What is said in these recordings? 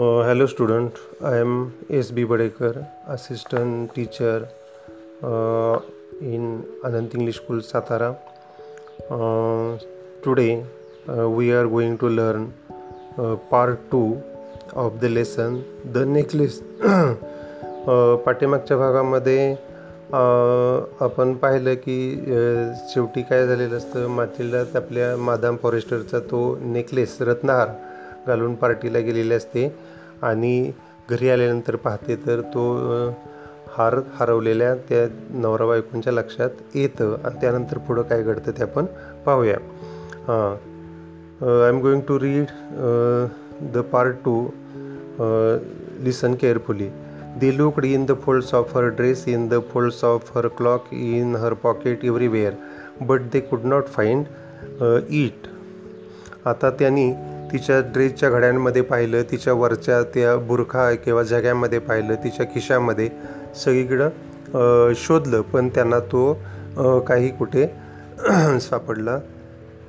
Hello student I am S B Badekar assistant teacher in Anant English school Satara today we are going to learn part two of the lesson the necklace पाठीमागच्या भागामध्ये uh, आपण पाहिलं की uh, शेवटी काय झालेलं असतं माथिल्ड्यात आपल्या मादाम फॉरेस्टरचा तो नेकलेस रत्नहार घालून पार्टीला गेलेले असते. आणि घरी आल्यानंतर पाहते तर तो हार हरवलेल्या त्या नवरा बायकोंच्या लक्षात येतं आणि त्यानंतर पुढं काय घडतं ते आपण पाहूया. हां. I am going to read the part two listen carefully they looked in the folds of her dress in the folds of her cloak in her pocket everywhere but they could not find it आता त्यांनी तिच्या ड्रेसच्या घड्यांमध्ये पाहिलं तिच्या वरच्या त्या बुरखा किंवा झग्यामध्ये पाहिलं तिच्या खिशामध्ये सगळीकडं शोधलं पण त्यांना तो काही कुठे सापडला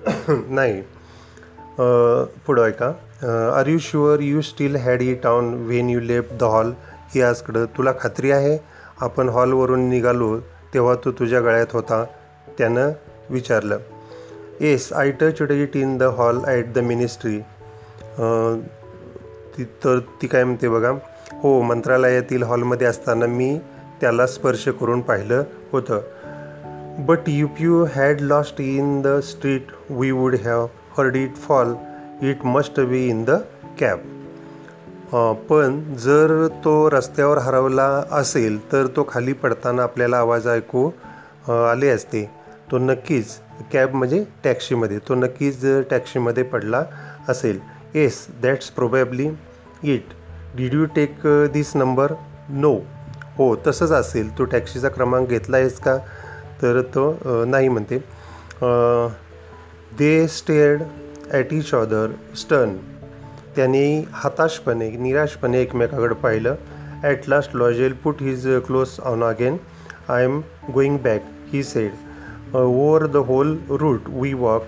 नाही. पुढं ऐका. Are you sure you still had it on when you left the hall he आजकडं तुला खात्री आहे? आपण हॉलवरून निघालो तेव्हा तो तुझ्या गळ्यात होता त्यानं विचारलं. Yes I touch it in the hall at the ministry ती तर ती काय म्हणते बघा हो मंत्रालयातील हॉलमध्ये असताना मी त्याला स्पर्श करून पाहिलं होतं. But if you had lost in the street we would have heard it fall it must be in the cab पण जर तो रस्त्यावर हरवला असेल तर तो खाली पडताना आपल्याला आवाज ऐकू आले असते. तो नक्कीच कॅब म्हणजे टॅक्सीमध्ये तो नक्कीच टॅक्सीमध्ये पडला असेल yes that's probably it did you take this number no हो तसंच असेल. तू टॅक्सीचा क्रमांक घेतला आहेस का? तर तो नाही म्हणते. They stared at each other stun त्यांनी हताशपणे निराशपणे एकमेकाकडे पाहिलं. At last Loisel put his clothes on again I am going back he said over the whole route we walk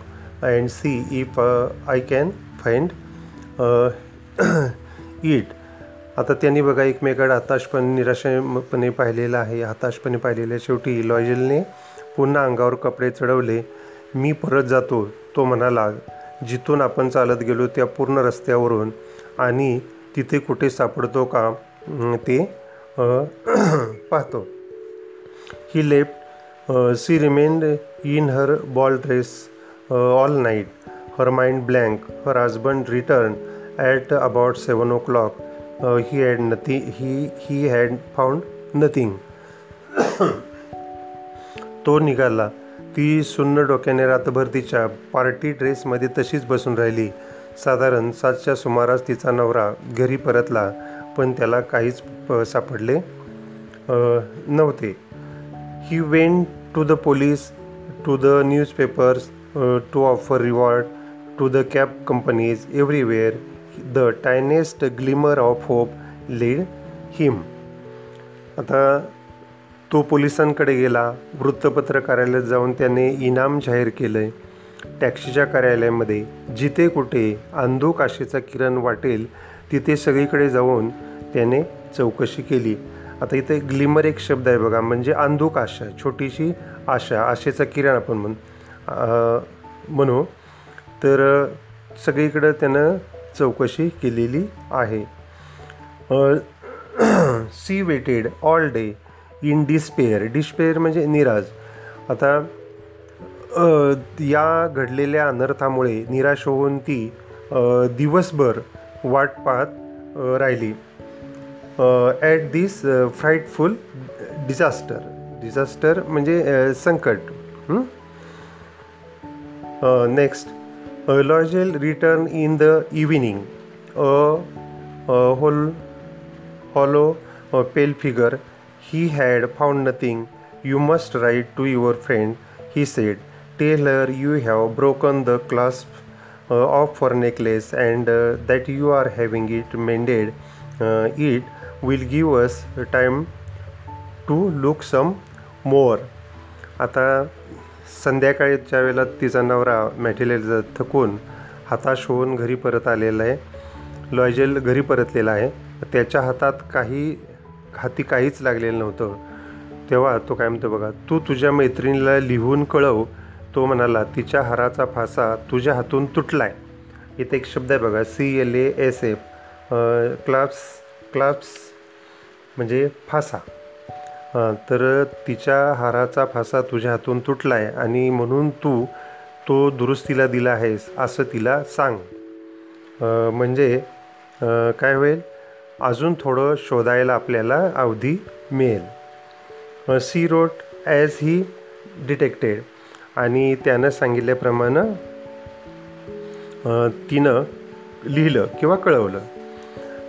and see if I can find it. आता त्यांनी बघा एकमेकाकडे हताशपणे निराशपणे पाहिलेलं आहे. हताशपणे पाहिलेलं आहे शेवटी लॉयजलने पुन्हा अंगावर कपडे चढवले. मी परत जातो तो म्हणाला. जिथून आपण चालत गेलो त्या पूर्ण रस्त्यावरून. आणि तिथे कुठे सापडतो का ते पाहतो. He left she remained in her ball dress all night. Her mind blank her husband return at about seven o'clock he had nothing he he had found nothing तो निघाला. ती सुन्न डोक्याने रात्रभर तिच्या पार्टी ड्रेसमध्ये तशीच बसून राहिली. साधारण सातच्या सुमारास तिचा नवरा घरी परतला पण त्याला काहीच प- सापडले नव्हते. He went to the police to the newspapers to offer reward to the cab companies everywhere the tiniest glimmer of hope led him आता तो पोलिसांकडे गेला वृत्तपत्र कार्यालयात जाऊन त्याने इनाम जाहीर केलं आहे टॅक्सीच्या कार्यालयामध्ये जिथे कुठे अंधुक आशेचा किरण वाटेल तिथे सगळीकडे जाऊन त्याने चौकशी केली. आता इथे ग्लिमर एक शब्द आहे बघा म्हणजे अंधुक आशा छोटीशी आशा आशेचा किरण आपण म्हण म्हणू. तर सगळीकडं त्यानं चौकशी केलेली आहे. She waited all day in despair. Despair म्हणजे निराज आता या घडलेल्या अनर्थामुळे निराश होऊन ती दिवसभर वाट पाहत राहिली. At this frightful disaster disaster म्हणजे संकट. Next Elijah returned in the evening, a, a whole, hollow, a pale figure. He had found nothing. You must write to your friend, he said. Tell her you have broken the clasp uh, of her necklace and uh, that you are having it mended. Uh, it will give us time to look some more. आता संध्याकाळीच्या वेळेला तिचा नवरा material थकून हताश होऊन घरी परत आलेला आहे लॉयजेल घरी परतलेला आहे त्याच्या हातात काही हाती काहीच लागलेलं नव्हतं. तेव्हा तो काय म्हणतो बघा तू तुझ्या मैत्रिणीला लिहून कळव. तो म्हणाला तिच्या हाराचा फासा तुझ्या हातून तुटला आहे इथे एक शब्द आहे बघा C L A S F clasp clasp म्हणजे फासा. तर तिच्या हाराचा फासा तुझ्या हातून तुटला आहे आणि म्हणून तू तो दुरुस्तीला दिला आहेस असं तिला सांग. म्हणजे काय होईल? अजून थोडं शोधायला आपल्याला अवधी मिळेल. She wrote as he detected आणि त्यानं सांगितल्याप्रमाणे तिनं लिहिलं किंवा कळवलं.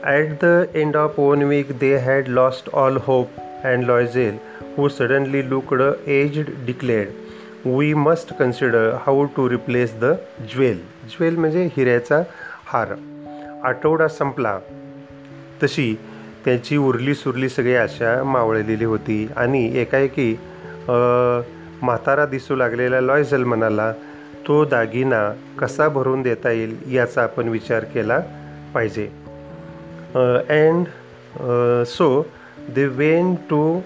At the end of one week they had lost all hope and Loisel who suddenly looked aged declared we must consider how to replace the jewel jewel म्हणजे हिऱ्याचा हार. आठवडा संपला. तशी त्याची उरली सुरली सगळी आशा मावळलेली होती आणि एकाएकी म्हातारा दिसू लागलेला लॉयझल म्हणाला तो दागिना कसा भरून देता येईल याचा आपण विचार केला पाहिजे. And so they went to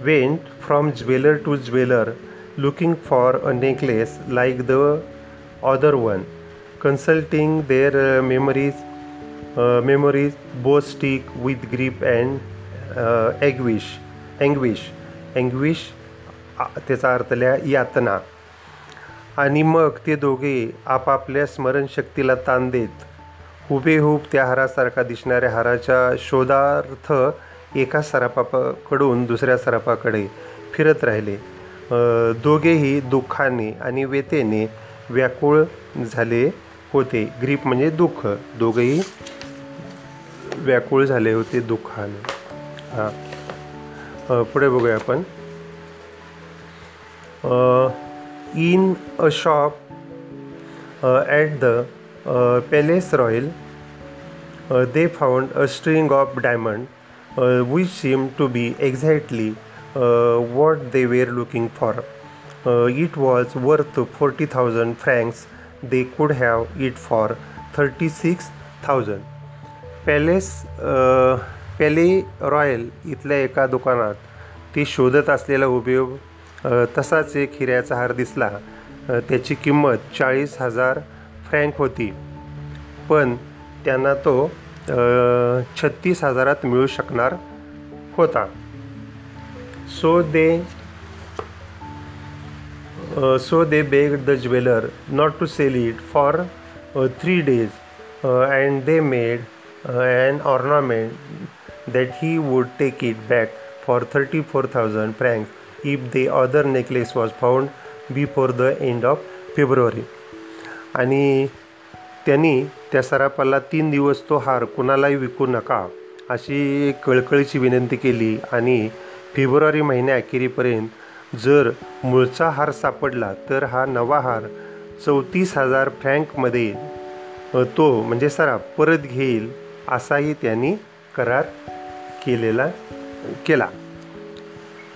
went from jeweller to jeweller looking for a necklace like the other one consulting their uh, memories uh, memories both stick with grief and uh, anguish anguish anguish त्याचा अर्थ लिहा यातना. आणि मग ते दोघे आपापल्या स्मरणशक्तीला ताण देत हुबेहूब त्या हारासारखा दिसणाऱ्या हाराच्या शोधार्थ एका सरापाकडून दुसऱ्या सरापाकडे फिरत राहिले. दोघेही दुःखाने आणि व्यथेने व्याकुळ झाले होते. ग्रीप म्हणजे दुःख. दोघेही व्याकुळ झाले होते दुःखाने. हां. पुढे बघूया आपण. In a shop at the palace royal they found a string of diamond. Which seemed to be exactly uh, what they were looking for. Uh, it was worth 40,000 francs. They could have it for 36,000. Palace Palais Royal इथल्या एका दुकानात ती शोधत असलेला उपयोग तसाच एक हिऱ्याचा हार दिसला त्याची किंमत चाळीस हजार फ्रँक होती पण त्यांना तो छत्तीस हजारात मिळू शकणार होता. So they so they beg the jeweller not to sell it for three days and they made and ornament that he would take it back for thirty four thousand franc if they other necklace was found before the end of February. आणि त्यांनी त्या सरापाला तीन दिवस तो हार कुणालाही विकू नका अशी कळकळीची विनंती केली आणि फेब्रुवारी महिन्याअखेरीपर्यंत जर मूळचा हार सापडला तर हा नवा हार चौतीस हजार फ्रँकमध्ये तो म्हणजे सराफ परत घेईल असाही त्यांनी करार केलेला केला.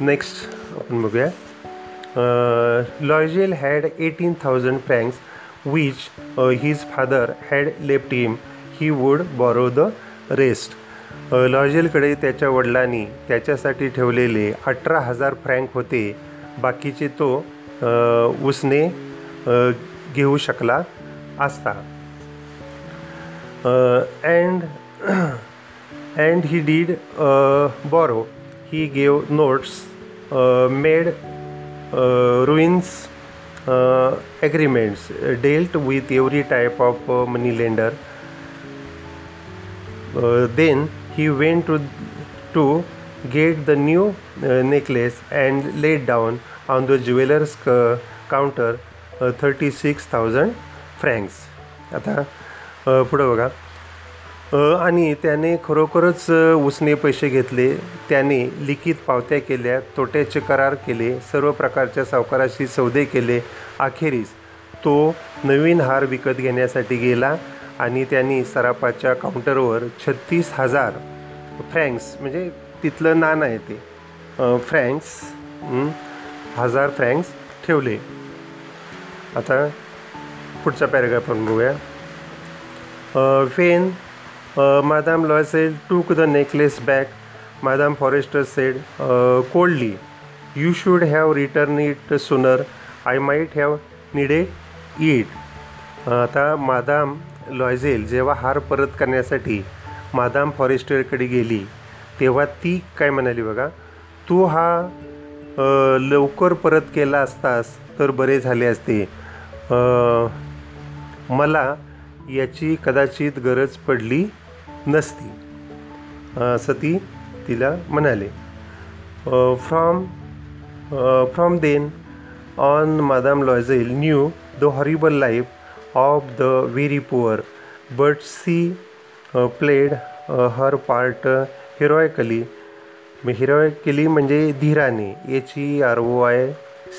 नेक्स्ट आपण बघूया. Loisel had eighteen thousand francs which his father had left him, he would borrow the rest लॉजेलकडे त्याच्या वडिलांनी त्याच्यासाठी ठेवलेले अठरा हजार फ्रँक होते. बाकीचे तो uh, उसने uh, घेऊ शकला असता. And and he did borrow he gave notes made ruins agreements, uh, dealt with every type of uh, money lender. Uh, then he went to to get the new uh, necklace and laid down on the jeweler's uh, counter thirty six thousand francs आता अ, पुढं बघा अ, आणि त्याने खरोखरच उसने पैसे घेतले. त्याने लिखित पावत्या केल्या तोट्याचे करार केले सर्व प्रकारच्या सावकाराशी सौदे केले. अखेरीस तो नवीन हार विकत घेण्यासाठी गेला आणि त्यांनी सराफाच्या काउंटरवर छत्तीस हजार फ्रँक्स म्हणजे तिथलं नाण आहे ते फ्रँक्स हजार फ्रँक्स ठेवले. आता पुढचा पॅरेग्राफ आपण बघूया. When madame Loisel took the necklace back madame Forestier said coldly you should have return it sooner I might have needed it आता मादाम लॉयझेल जेव्हा हार परत करण्यासाठी मादाम फॉरेस्टरकडे गेली तेव्हा ती काय म्हणाली बघा? तू हा लवकर परत केला असतास तर बरे झाले असते. मला याची कदाचित गरज पडली नसती. असं ती तिला म्हणाले from from then on madame Loisel knew the horrible life of the very poor but she played her part heroically heroically म्हणजे धीराने. H E R O I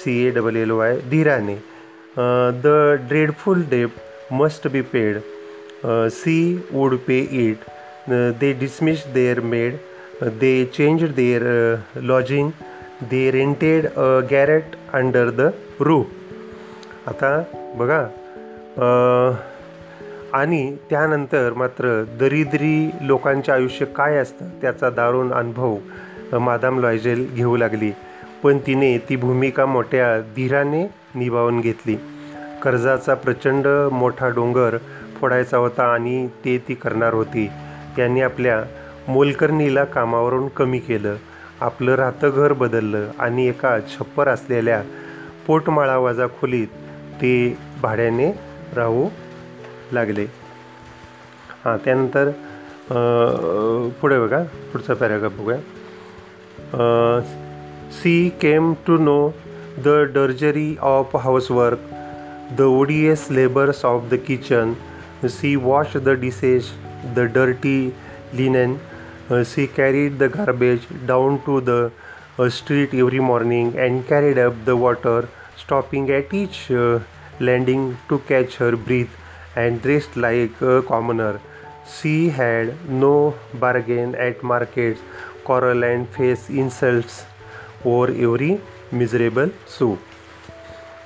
C A double L Y धीराने. The dreadful debt must be paid she would pay it they dismiss their maid they change their lodging they rented garret under the roof. आता बघा uh, आणि त्यानंतर मात्र दरिद्री लोकांचे आयुष्य काय असतं त्याचा दारुण अनुभव uh, मादाम लॉयजेल घेऊ लागली. पण तिने ती भूमिका मोठ्या धीराने निभावून घेतली. कर्जाचा प्रचंड मोठा डोंगर फोडायचा होता आणि ते ती करणार होती. यांनी आपल्या मोलकर्णीला कामावरून कमी केलं. आपलं राहतं घर बदललं आणि एका छप्पर असलेल्या पोटमाळावाजा खोलीत ते भाड्याने राहू लागले. हां त्यानंतर पुढे बघा पुढचा पॅराग्राफ बघूया. She came to know the drudgery of housework the odious labours of the kitchen she wash the dishes The dirty linen she carried the garbage down to the street every morning and carried up the water, stopping at each uh, landing to catch her breath and dressed like a commoner. She had no bargain at markets, quarrel and face insults over every miserable sou.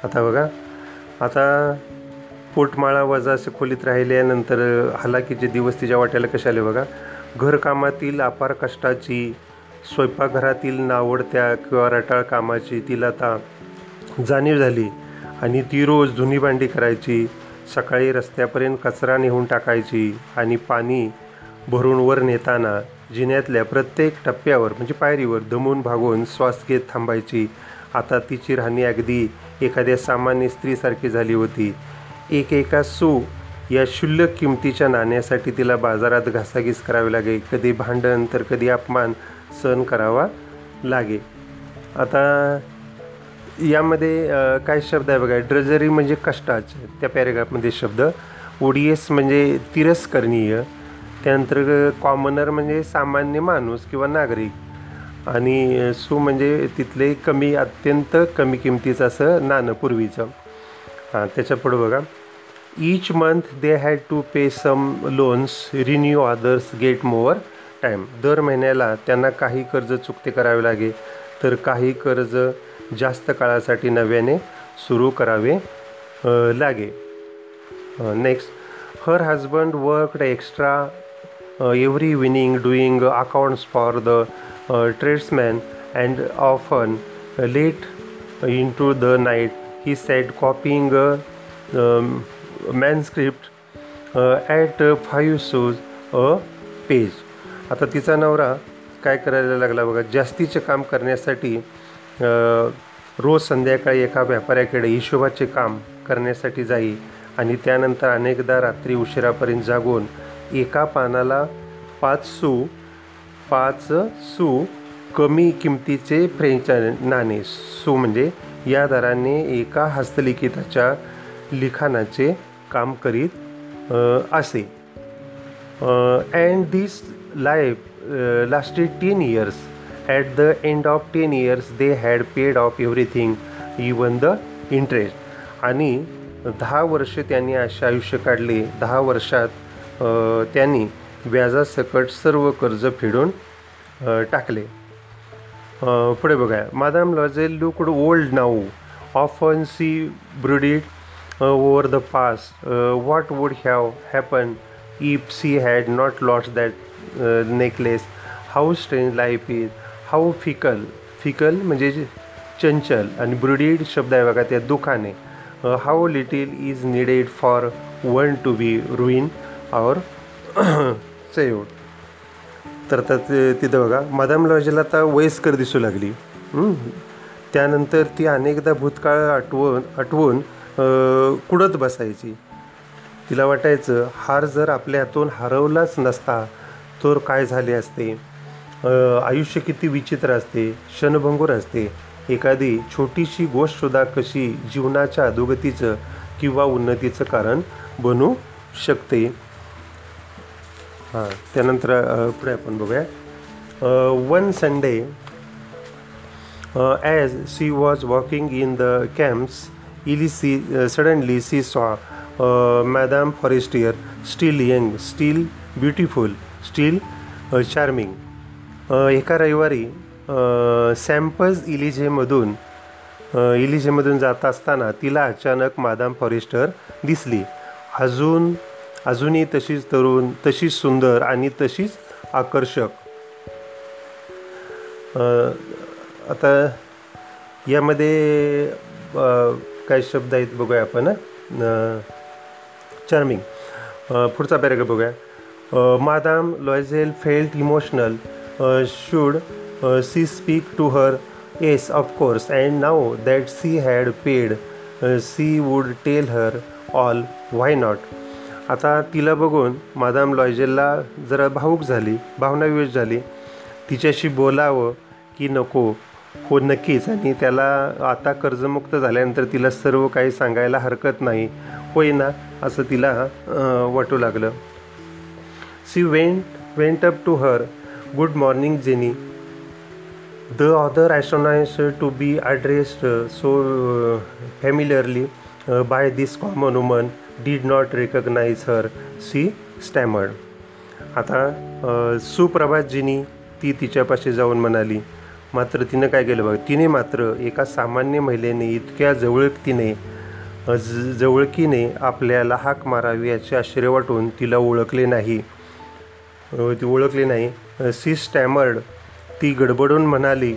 आता बघा आता पोटमाळा वजा असे खोलीत राहिल्यानंतर हालाकीचे दिवस तिच्या वाट्याला कसे आले बघा. घरकामातील अपार कष्टाची स्वयंपाकघरातील नावडत्या किंवा रटाळ कामाची तिला आता जाणीव झाली. आणि ती रोज धुनी भांडी करायची सकाळी रस्त्यापर्यंत कचरा नेऊन टाकायची आणि पाणी भरून वर नेताना जिन्यातल्या प्रत्येक टप्प्यावर म्हणजे पायरीवर दमून भागून श्वास घेत थांबायची. आता तिची राहणी अगदी एखाद्या सामान्य स्त्रीसारखी झाली होती. एक एका सू या क्षुल्लक किमतीच्या नाण्यासाठी तिला बाजारात घासाघीस करावी लागे. कधी भांडण तर कधी अपमान सहन करावा लागे. आता यामध्ये काय शब्द आहे बघा. ड्रजरी म्हणजे कष्टाचे. त्या पॅरेग्राफमध्ये शब्द. ओडीएस म्हणजे तिरस्करणीय. त्यानंतर कॉमनर म्हणजे सामान्य माणूस किंवा नागरिक. आणि सु म्हणजे तिथले कमी अत्यंत कमी किमतीचं असं नाणं पूर्वीचं. हां त्याच्या पुढं बघा. Each month they had to pay some loans renew others, get more time दर महिन्याला त्यांना काही कर्ज चुकते करावे लागे तर काही कर्ज जास्त काळासाठी नव्याने सुरू करावे लागे. Next her husband worked extra every evening doing accounts for the tradesman and often late in to the night he sat copying manuscript at five sous a page आता तिचा नवरा काय करायला लागला बघा जास्तीचे काम करण्यासाठी uh, रोज संध्याकाळी एका व्यापाऱ्याकडे हिशोबाचे काम करण्यासाठी जाई आणि त्यानंतर अनेकदा रात्री उशिरापर्यंत जागून एका पानाला पाच सू पाच सू कमी किमतीचे फ्रेंच नाणे सो म्हणजे या दराने एका हस्तलिखिताच्या लिखाणाचे काम करीत असे. And this life lasted ten years at the end of ten years they had paid off everything even the interest आणि दहा वर्ष त्यांनी असे आयुष्य काढले. दहा वर्षात त्यांनी व्याजासकट सर्व कर्ज फेडून टाकले. पुढे बघा. Madame Loisel looked old now often she brooded over the past what would have happen if she had not lost that necklace how strange life is how fickle fickle म्हणजे चंचल आणि ब्रुडीड शब्द आहे बघा त्या दुखाने. How little is needed for one to be ruin or save तर आता ते तिथं बघा मदम लॉजेला आता वयस्कर दिसू लागली. त्यानंतर ती अनेकदा भूतकाळ आठवून आठवून कुडत बसायची. तिला वाटायचं हार जर आपल्या हातून हरवलाच नसता तर काय झाले असते? आयुष्य किती विचित्र असते क्षणभंगूर असते. एखादी छोटीशी गोष्टसुद्धा कशी जीवनाच्या अधोगतीचं किंवा उन्नतीचं कारण बनू शकते? हां त्यानंतर पुढे आपण बघूया. One Sunday as she was walking in the Champs Elysees she suddenly she saw madam Forestier still young still beautiful still charming एका रविवारी uh, सॅम्पल्स इलिजेमधून uh, इलिजेमधून जात असताना तिला अचानक मादाम फॉरेस्टर दिसली. अजून अजूनही तशीच तरुण तशीच सुंदर आणि तशीच आकर्षक. Uh, आता यामध्ये काही शब्द आहेत बघूया आपण चार्मिंग पुढचा पॅरेग्राफ बघूया. Madame Loisel felt emotional should she speak to her yes of course and now that she had paid she would tell her all why not आता तिला बघून मादाम लॉयजेलला जरा भावूक झाली भावनाविवेश झाली. तिच्याशी बोलावं की नको. हो नक्कीच. आणि त्याला आता कर्जमुक्त झाल्यानंतर तिला सर्व काही सांगायला हरकत नाही. होय ना असं तिला वाटू लागलं. She went went up to her good morning Jeanne the other astonished to be addressed so familiarly by this common woman did not recognise her she stammered आता सुप्रभात जिनी ती तिच्यापाशी जाऊन म्हणाली मात्र तिनं काय केलं बघा तिने मात्र एका सामान्य महिलेने इतक्या जवळकीने ज- जवळकीने आपल्याला हाक मारावी याचे आश्चर्य वाटून तिला ओळखले नाही. ती ओळखली नाही. सी स्टॅमर्ड ती गडबडून म्हणाली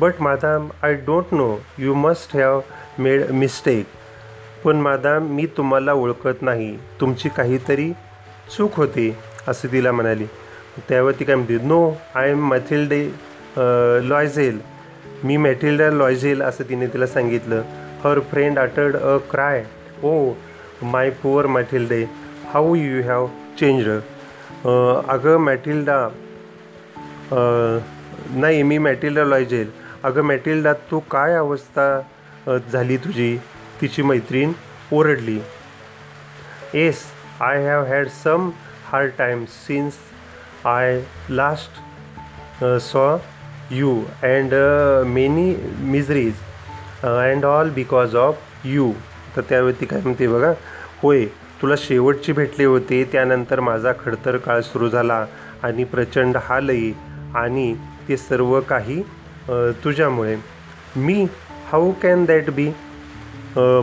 but madame I don't know you must have made mistake पण मादाम मी तुम्हाला ओळखत नाही. तुमची काहीतरी चूक होती असं तिला म्हणाली. त्यावर ती काय म्हणते no I am Mathilde Loisel me मॅथिल्डा Loisel असं तिने तिला सांगितलं. Her friend uttered a cry oh my poor Mathilde how you have change अगं मॅटिल्डा uh, नाही मी मॅटिल्डा लॉयझेल अगं मॅटिल्डा तू काय अवस्था uh, झाली तुझी? तिची मैत्रीण ओरडली. Yes I have had some hard time since I last saw you and many miseries and all because of you तर त्यावेळी काय म्हणते बघा होय तुला शेवटची भेटली होती त्यानंतर माझा खडतर काळ सुरू झाला आणि प्रचंड हालही आणि ते सर्व काही तुझ्यामुळे. मी हाऊ कॅन दॅट बी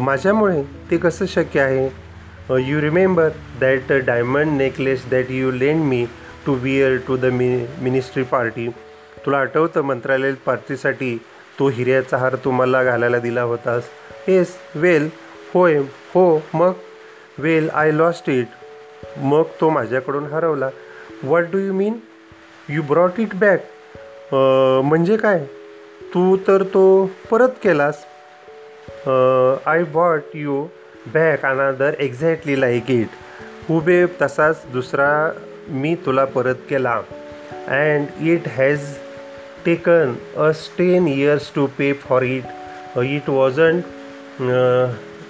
माझ्यामुळे ते कसं शक्य आहे? You remember that diamond necklace that you lend me to wear to the मि मिनिस्ट्री पार्टी. तुला आठवतं मंत्रालय पार्टीसाठी तो हिऱ्याचा हार तुम्हाला घालायला दिला होतास? येस वेल होय हो मग? वेल आय लॉस्ट इट मग तो माझ्याकडून हरवला. What do you mean you brought it back म्हणजे काय? तू तर तो परत केलास. I what you back another exactly like it हुबेब तसाच दुसरा मी तुला परत केला. And it has taken us ten years to pay for it it wasn't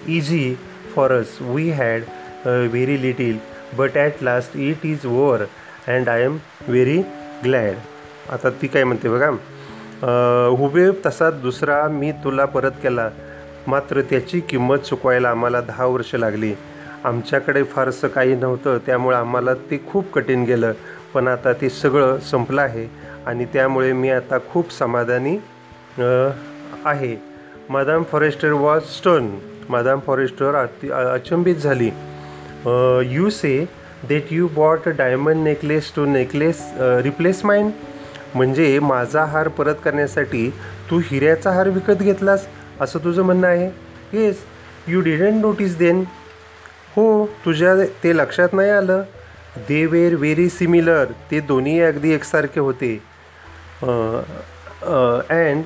easy for us we had very little but at last it is over and I am very glad आता ती काय म्हणते बघा. हुबेब तसा दुसरा मी तुला परत केला. मात्र त्याची किंमत चुकवायला आम्हाला दहा वर्ष लागली. आमच्याकडे फारसं काही नव्हतं त्यामुळं आम्हाला ते खूप कठीण गेलं. पण आता ते सगळं संपलं आहे आणि त्यामुळे मी आता खूप समाधानी आहे. Madame Forestier was stun. Madame Forestier अति अचंबित झाली. You say that you bought diamond necklace to necklace replace mine म्हणजे माझा हार परत करण्यासाठी तू हिऱ्याचा हार विकत घेतलास असं तुझं म्हणणं आहे? Yes you didn't notice then हो तुझ्या ते लक्षात नाही आलं? They were very similar. ते दोन्ही अगदी एकसारखे होते. And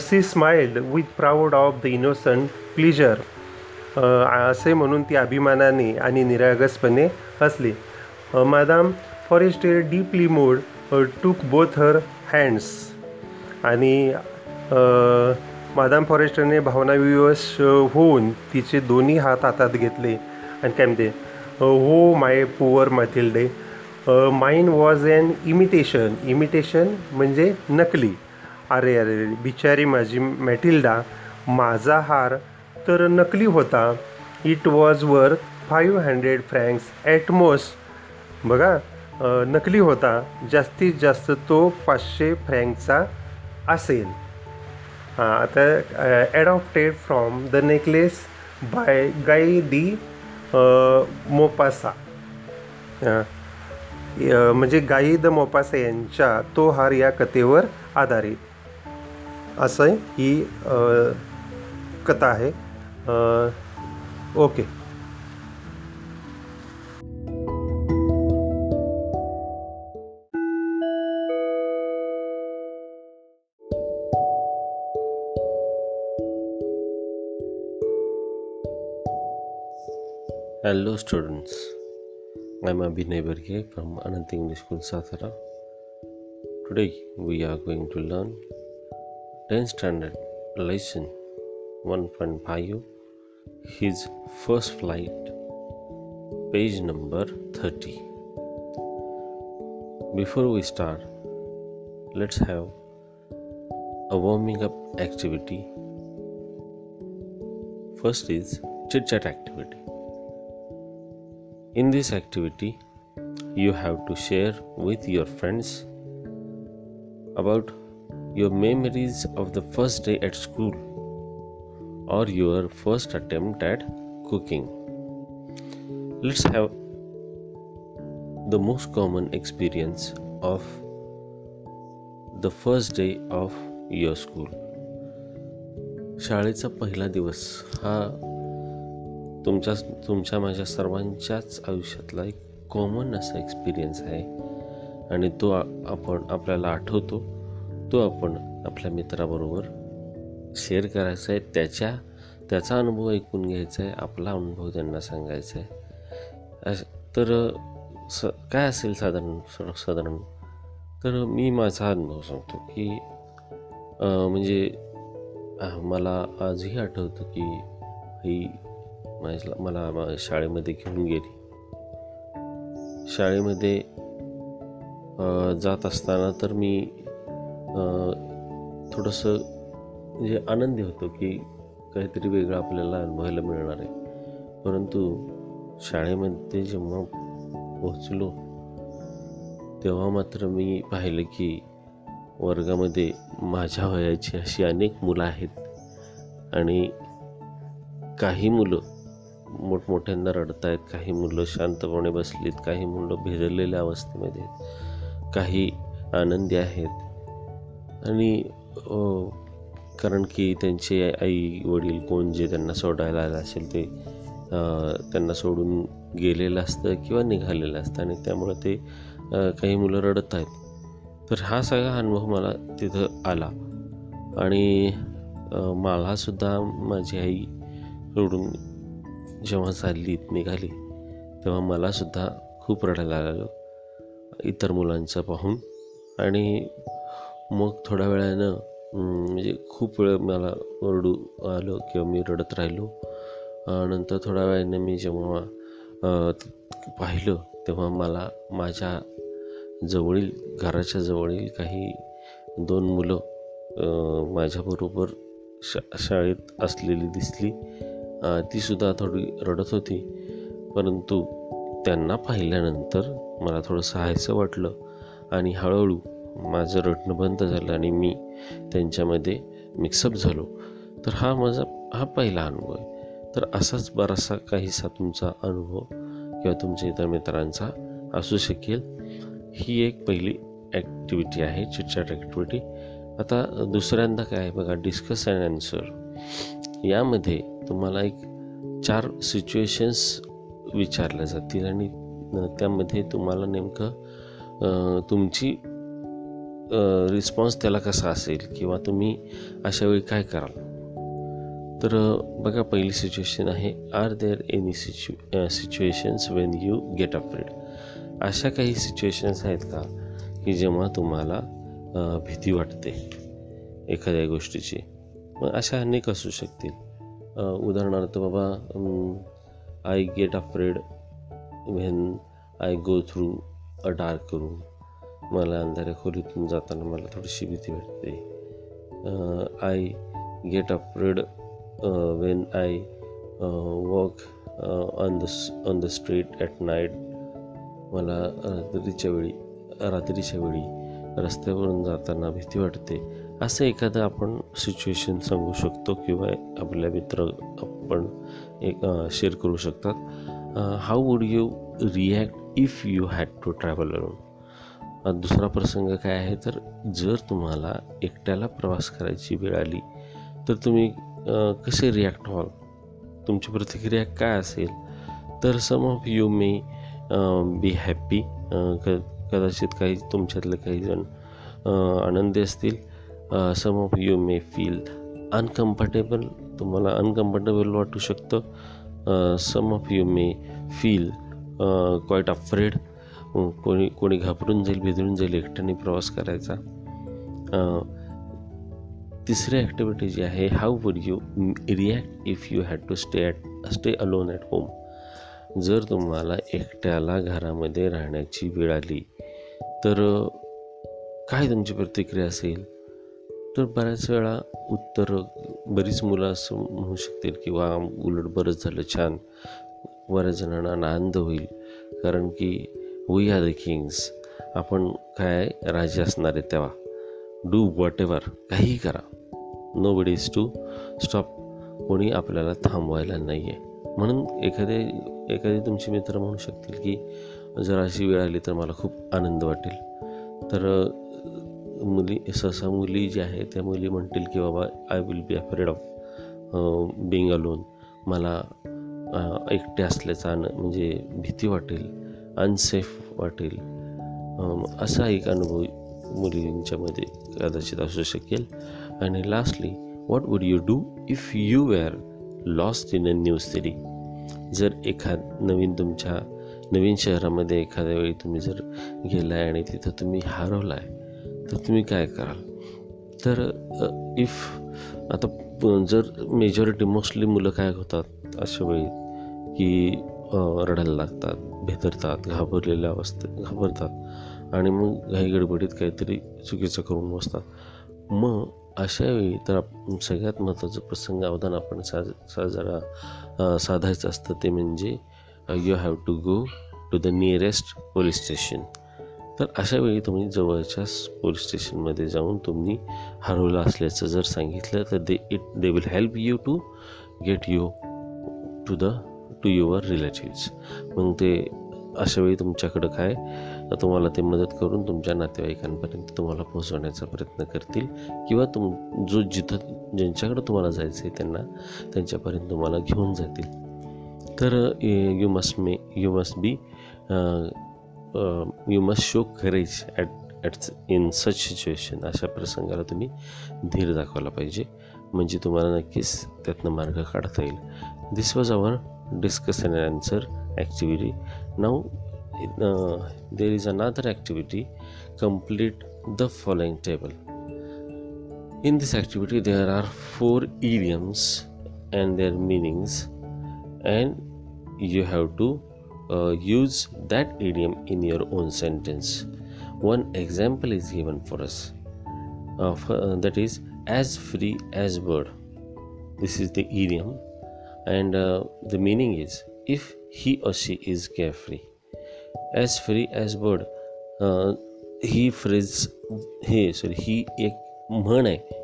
she smiled with proud of the innocent pleasure असे म्हणून ती अभिमानाने आणि निरागसपणे हसली. Madame Forestier deeply moved took both her hands आणि मादाम फॉरेस्टरने भावनाविवश होऊन तिचे दोन्ही हात हातात घेतले. आणि काय म्हणते हो my poor Mathilde mine was an imitation imitation म्हणजे नकली. अरे अरे बिचारी माझी मॅटिल्डा माझा हार तर नकली होता. It was worth five hundred francs at most बघा नकली होता. जास्तीत जास्त तो पाचशे फ्रँकचा असेल. हां आता adapted from the necklace by Guy de Maupassant. य- म्हणजे गाई द मोपासा यांच्या तो हार या कथेवर आधारित. असं ही कथा आहे. Okay. Hello students, I'm Abhinay Berge from Anant English School Sathara. Today we are going to learn 10th standard lesson 1.5 his first flight page number 30. Before we start, let's have a warming up activity. First is chit chat activity. In this activity, you have to share with your friends about your memories of the first day at school or your first attempt at cooking. Let's have the most common experience of the first day of your school. शाळेचा पहिला दिवस हा तुमच्या तुमच्या माझ्या सर्वांच्याच आयुष्यातला एक कॉमन असा एक्सपिरियन्स आहे. आणि तो आपण आपल्याला आठवतो. तो आपण आपल्या मित्राबरोबर शेअर करायचा आहे. त्याच्या त्याचा अनुभव ऐकून घ्यायचा आहे. आपला अनुभव त्यांना सांगायचा आहे. तर स काय असेल साधारण स- साधारण? तर मी माझा अनुभव सांगतो की म्हणजे मला आजही आठवतं की ही माझ्या मला मा- शाळेमध्ये घेऊन गेली. शाळेमध्ये जात असताना तर मी थोडंसं म्हणजे आनंदी होतो की काहीतरी वेगळं आपल्याला अनुभवायला मिळणार आहे. परंतु शाळेमध्ये जेव्हा पोहोचलो तेव्हा मात्र मी पाहिलं की वर्गामध्ये माझ्या वयाची अशी अनेक मुलं आहेत आणि काही मुलं मोठमोठ्यांना रडत आहेत काही मुलं शांतपणे बसलीत काही मुलं भिजलेल्या अवस्थेमध्ये आहेत काही आनंदी आहेत. आणि कारण की त्यांचे आई वडील कोण जे त्यांना सोडायला आलं असेल ते त्यांना सोडून गेलेलं असतं किंवा निघालेलं असतं आणि त्यामुळं ते काही मुलं रडत आहेत तर हा सगळा अनुभव मला तिथं आला. आणि मलासुद्धा माझी आई सोडून जेव्हा चालली निघाली तेव्हा मलासुद्धा खूप रडायला लागलं. इतर मुलांचं पाहून. आणि मग थोड्या वेळानं म्हणजे खूप वेळ मला ओरडू आलं किंवा मी रडत राहिलो. नंतर थोड्या वेळाने मी जेव्हा पाहिलं तेव्हा मला माझ्या जवळील घराच्या जवळील काही दोन मुलं माझ्याबरोबर शा शाळेत असलेली दिसली. तीसुद्धा थोडी रडत होती. परंतु त्यांना पाहिल्यानंतर मला थोडं सहायचं वाटलं आणि हळूहळू माझं रडणं बंद झालं आणि मी त्यांच्यामध्ये मिक्सअप झालो. तर हा माझा हा पहिला अनुभव आहे. तर असाच बराचसा काहीसा तुमचा अनुभव किंवा तुमच्या इतर मित्रांचा असू शकेल. ही एक पहिली ॲक्टिव्हिटी आहे चिटचॅट ॲक्टिव्हिटी आता दुसऱ्यांदा काय आहे बघा डिस्कस अँड आन्सर यामध्ये तुम्हाला एक चार सिच्युएशन्स विचारल्या जातील आणि त्यामध्ये तुम्हाला नेमकं तुमची रिस्पॉन्स त्याला कसा असेल किंवा तुम्ही अशा वेळी काय कराल? तर बघा पहिली सिच्युएशन आहे are there any सिच्यु situations when you get afraid अशा काही सिच्युएशन्स आहेत का? की जेव्हा तुम्हाला भीती वाटते एखाद्या गोष्टीची. मग अशा अनेक असू शकतील. उदाहरणार्थ बाबा I get afraid when I go through a dark room मला अंधाऱ्या खोलीतून जाताना मला थोडीशी भीती वाटते. I get afraid when I walk on the on the street at night मला रात्रीच्या वेळी रात्रीच्या वेळी रस्त्यावरून जाताना भीती वाटते. असं एखादं आपण सिच्युएशन सांगू शकतो किंवा आपल्या मित्र आपण एक शेअर करू शकतात. How would you react if you had to travel alone दुसरा प्रसंग काय आहे तर जर तुम्हाला एकट्याला प्रवास करायची वेळ आली तर तुम्ही कसे रिॲक्ट व्हाल? तुमची प्रतिक्रिया काय असेल? तर some of you may be happy क कदाचित काही तुमच्यातले काही जण आनंदी असतील. Some of you may feel uncomfortable तुम्हाला अनकम्फर्टेबल वाटू शकतं. Some of you may feel quite afraid कोणी कोणी घाबरून जाईल बिदरून जाईल एकट्याने प्रवास करायचा. तिसरी ॲक्टिव्हिटी जी आहे how would you react if you had to stay at stay alone at home जर तुम्हाला एकट्याला घरामध्ये राहण्याची वेळ आली तर काय तुमची प्रतिक्रिया असेल? तर बऱ्याच वेळा उत्तर बरीच मुलं असं म्हणू शकतील किंवा उलट बरंच झालं छान. बऱ्याच जणांना आनंद होईल. कारण की वी आर द किंग्स आपण काय राजे असणार आहे तेव्हा. डू वॉट एव्हर काहीही करा. Nobody is to stop कोणी आपल्याला थांबवायला नाही आहे म्हणून एखादे एखादे तुमचे मित्र म्हणू शकतील की जर अशी वेळ आली तर मला खूप आनंद वाटेल. तर मुली सहसा मुली ज्या आहेत त्या मुली म्हणतील की बाबा I will be afraid of being alone मला uh, एकटे असल्याचा म्हणजे भीती वाटेल अनसेफ वाटेल. असा एक अनुभव मुलींच्यामध्ये कदाचित असू शकेल. आणि lastly what would you do if you were lost in a new city जर एखाद नवीन तुमच्या नवीन शहरामध्ये एखाद्या वेळी तुम्ही जर गेलाय आणि तिथं तुम्ही हरवला आहे तर तुम्ही काय कराल? तर इफ आता जर मेजॉरिटी मोस्टली मुलं काय होतात अशा वेळी की रडायला लागतात भेदरतात घाबरलेल्या अवस्थेत घाबरतात आणि मग घाई गडबडीत काहीतरी चुकीचं करून बसतात. मग अशा वेळी तर सगळ्यात महत्त्वाचं प्रसंग अवधान आपण साज साजरा साधायचं असतं ते म्हणजे you have to go to the nearest police station तर अशा वेळी तुम्ही जवळच्या पोलीस स्टेशनमध्ये जाऊन तुम्ही हरवलं असल्याचं जर सांगितलं तर they it they will help you to get you to the to your relatives मग ते अशा वेळी तुमच्याकडं काय तुम्हाला ते मदत करून तुमच्या नातेवाईकांपर्यंत तुम्हाला पोहोचवण्याचा प्रयत्न करतील. किंवा तुम जो जिथं ज्यांच्याकडं तुम्हाला जायचं आहे त्यांना त्यांच्यापर्यंत तुम्हाला घेऊन जातील. तर you must may you must be you must show courage at at in such situation अशा प्रसंगाला तुम्ही धीर दाखवला पाहिजे. म्हणजे तुम्हाला नक्कीच त्यातनं मार्ग काढता येईल. This was our discuss and answer activity now there is another activity complete the following table. In this activity, there are four idioms and their meanings, and you have to uh, use that idiom in your own sentence. One example is given for us uh, f- uh, that is, as free as bird. This is the idiom, and uh, the meaning is if he or she is carefree. As free as bird a, he phrase हे sorry ही एक म्हण आहे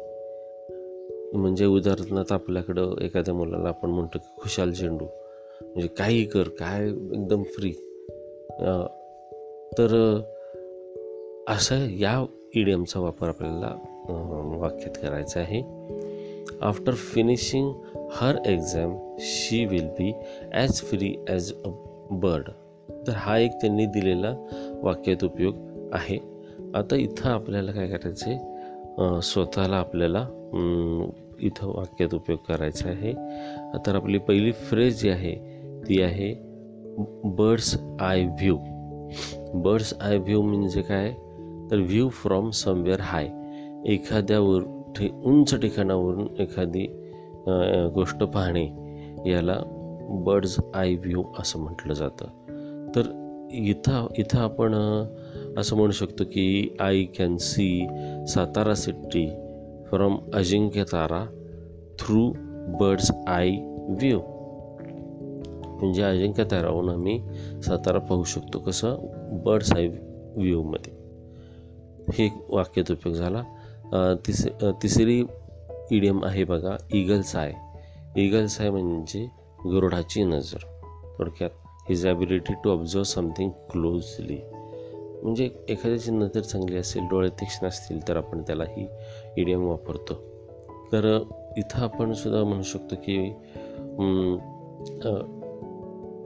म्हणजे उदाहरणार्थ आपल्याकडं एखाद्या मुलाला आपण म्हणतो की खुशाल चेंडू म्हणजे काही कर काय एकदम फ्री तर असं या इडियमचा वापर आपल्याला वाक्यात करायचा आहे. After finishing her exam she will be as free as a bird तर हा एक त्यांनी दिलेला वाक्यात उपयोग आहे. आता इथं आपल्याला काय करायचं आहे? स्वतःला आपल्याला इथं वाक्यात उपयोग करायचा आहे. तर आपली पहिली फ्रेज जी आहे ती आहे bird's eye view bird's eye view म्हणजे काय? तर व्ह्यू फ्रॉम समवेअर हाय एखाद्यावर ठे उंच ठिकाणावरून एखादी गोष्ट पाहणे याला बर्ड्स आय व्ह्यू असं म्हटलं जातं. तर इथं इथं आपण असं म्हणू शकतो की I can see Satara city from Ajinkya Tara through bird's eye view म्हणजे अजिंक्य ताराहून आम्ही सातारा पाहू शकतो कसं बर्ड आय व्ह्यूमध्ये. हे एक वाक्यात उपयोग झाला. तिस तिसरी इडियम आहे बघा इगल्स आय इगल्स आय म्हणजे गरुडाची नजर. थोडक्यात his ability to observe something closely म्हणजे एखाद्याची नजर चांगली असेल डोळे तीक्ष्ण असतील तर आपण त्याला ही इडियम वापरतो. तर इथं आपण सुद्धा म्हणू शकतो की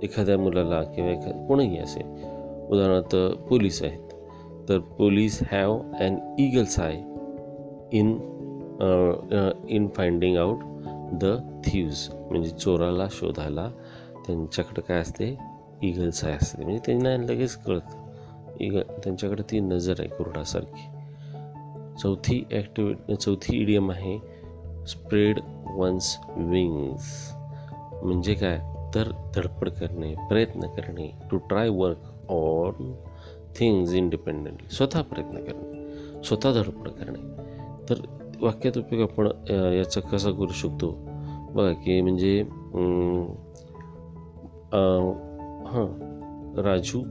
एखाद्या मुलाला किंवा एखा कोणीही असेल उदाहरणार्थ पोलीस आहेत. तर police have and eagle's eye in in finding out the thieves म्हणजे चोराला शोधायला त्यांच्याकडे काय असते? ईगल्स आय असते. म्हणजे त्यांना लगेच कळतं. इग त्यांच्याकडे ती नजर आहे कुरडासारखी. चौथी ॲक्टिव्हिटी चौथी इडियम आहे स्प्रेड वन्स विंग्स म्हणजे काय? तर धडपड करणे प्रयत्न करणे to try work on things independently स्वतः प्रयत्न करणे स्वतः धडपड करणे तर वाक्यात उपयोग आपण याचा कसा करू शकतो? बघा की म्हणजे हां Raju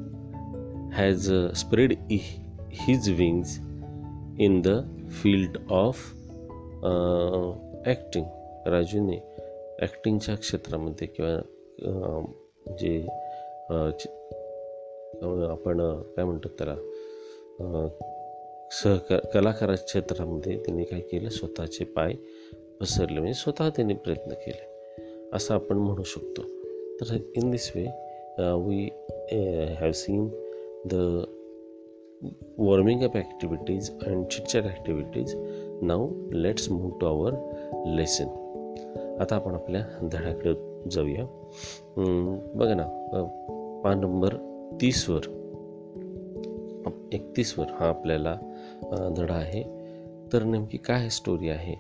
has spread his wings in the field of acting राजूने ॲक्टिंगच्या क्षेत्रामध्ये किंवा जे आपण काय म्हणतात त्याला सहकार कलाकार क्षेत्रामध्ये त्यांनी काय केलं? स्वतःचे पाय पसरले. म्हणजे स्वतः त्यांनी प्रयत्न केले. असं आपण म्हणू शकतो. तर in this way we have seen the warming up activities and chitchat activities now let's move to our lesson आता आपण आपल्या धड्याकडे जाऊया. बघा ना पान नंबर तीसवर. एकतीसवर हा आपल्याला धडा आहे. तर नेमकी काय स्टोरी आहे?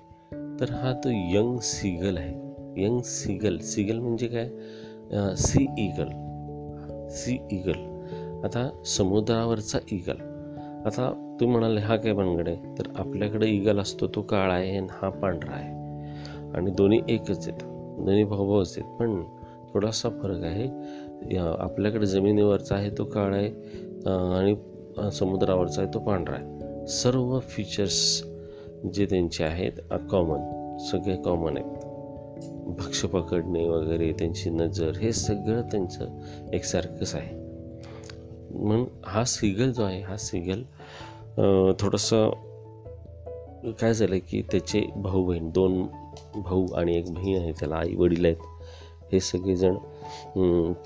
तर हा तो यंग सीगल आहे. यंग सीगल सीगल म्हणजे काय? Sea eagle. Sea eagle. आता समुद्रावरचा ईगल. आता तुम्ही म्हणाले हा काय बनगड आहे? तर आपल्याकडे ईगल असतो तो काळा आहे आणि हा पांढरा आहे. आणि दोन्ही एकच येतं दोन्ही भाऊभाऊच आहेत पण थोडासा फरक आहे. आपल्याकडे जमिनीवरचा आहे तो काळा आहे आणि समुद्रावरचा आहे तो पांढरा आहे. सर्व फीचर्स जे त्यांचे आहेत कॉमन सगळे कॉमन आहेत. भक्ष पकडणे वगैरे त्यांची नजर हे सगळं त्यांचं एकसारखंच आहे. म्हणून हा सिगल जो आहे हा सिगल थोडंसं काय झालं की त्याचे भाऊ बहीण दोन भाऊ आणि एक बहीण आहे त्याला आई वडील आहेत. हे सगळेजण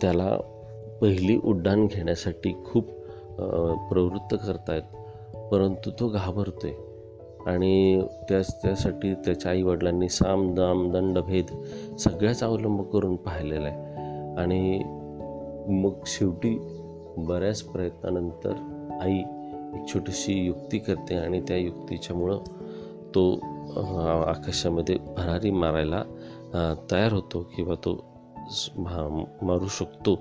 त्याला पहिली उड्डाण घेण्यासाठी खूप प्रवृत्त करतायत. परंतु तो घाबरतो आहे आणि त्याच त्यासाठी त्याच्या आईवडिलांनी साम दाम दंडभेद सगळ्याच अवलंब करून पाहिलेला आहे. आणि मग शेवटी बऱ्याच प्रयत्नानंतर आई एक छोटीशी युक्ती करते आणि त्या युक्तीच्यामुळं तो आकाशामध्ये भरारी मारायला तयार होतो किंवा तो मारू शकतो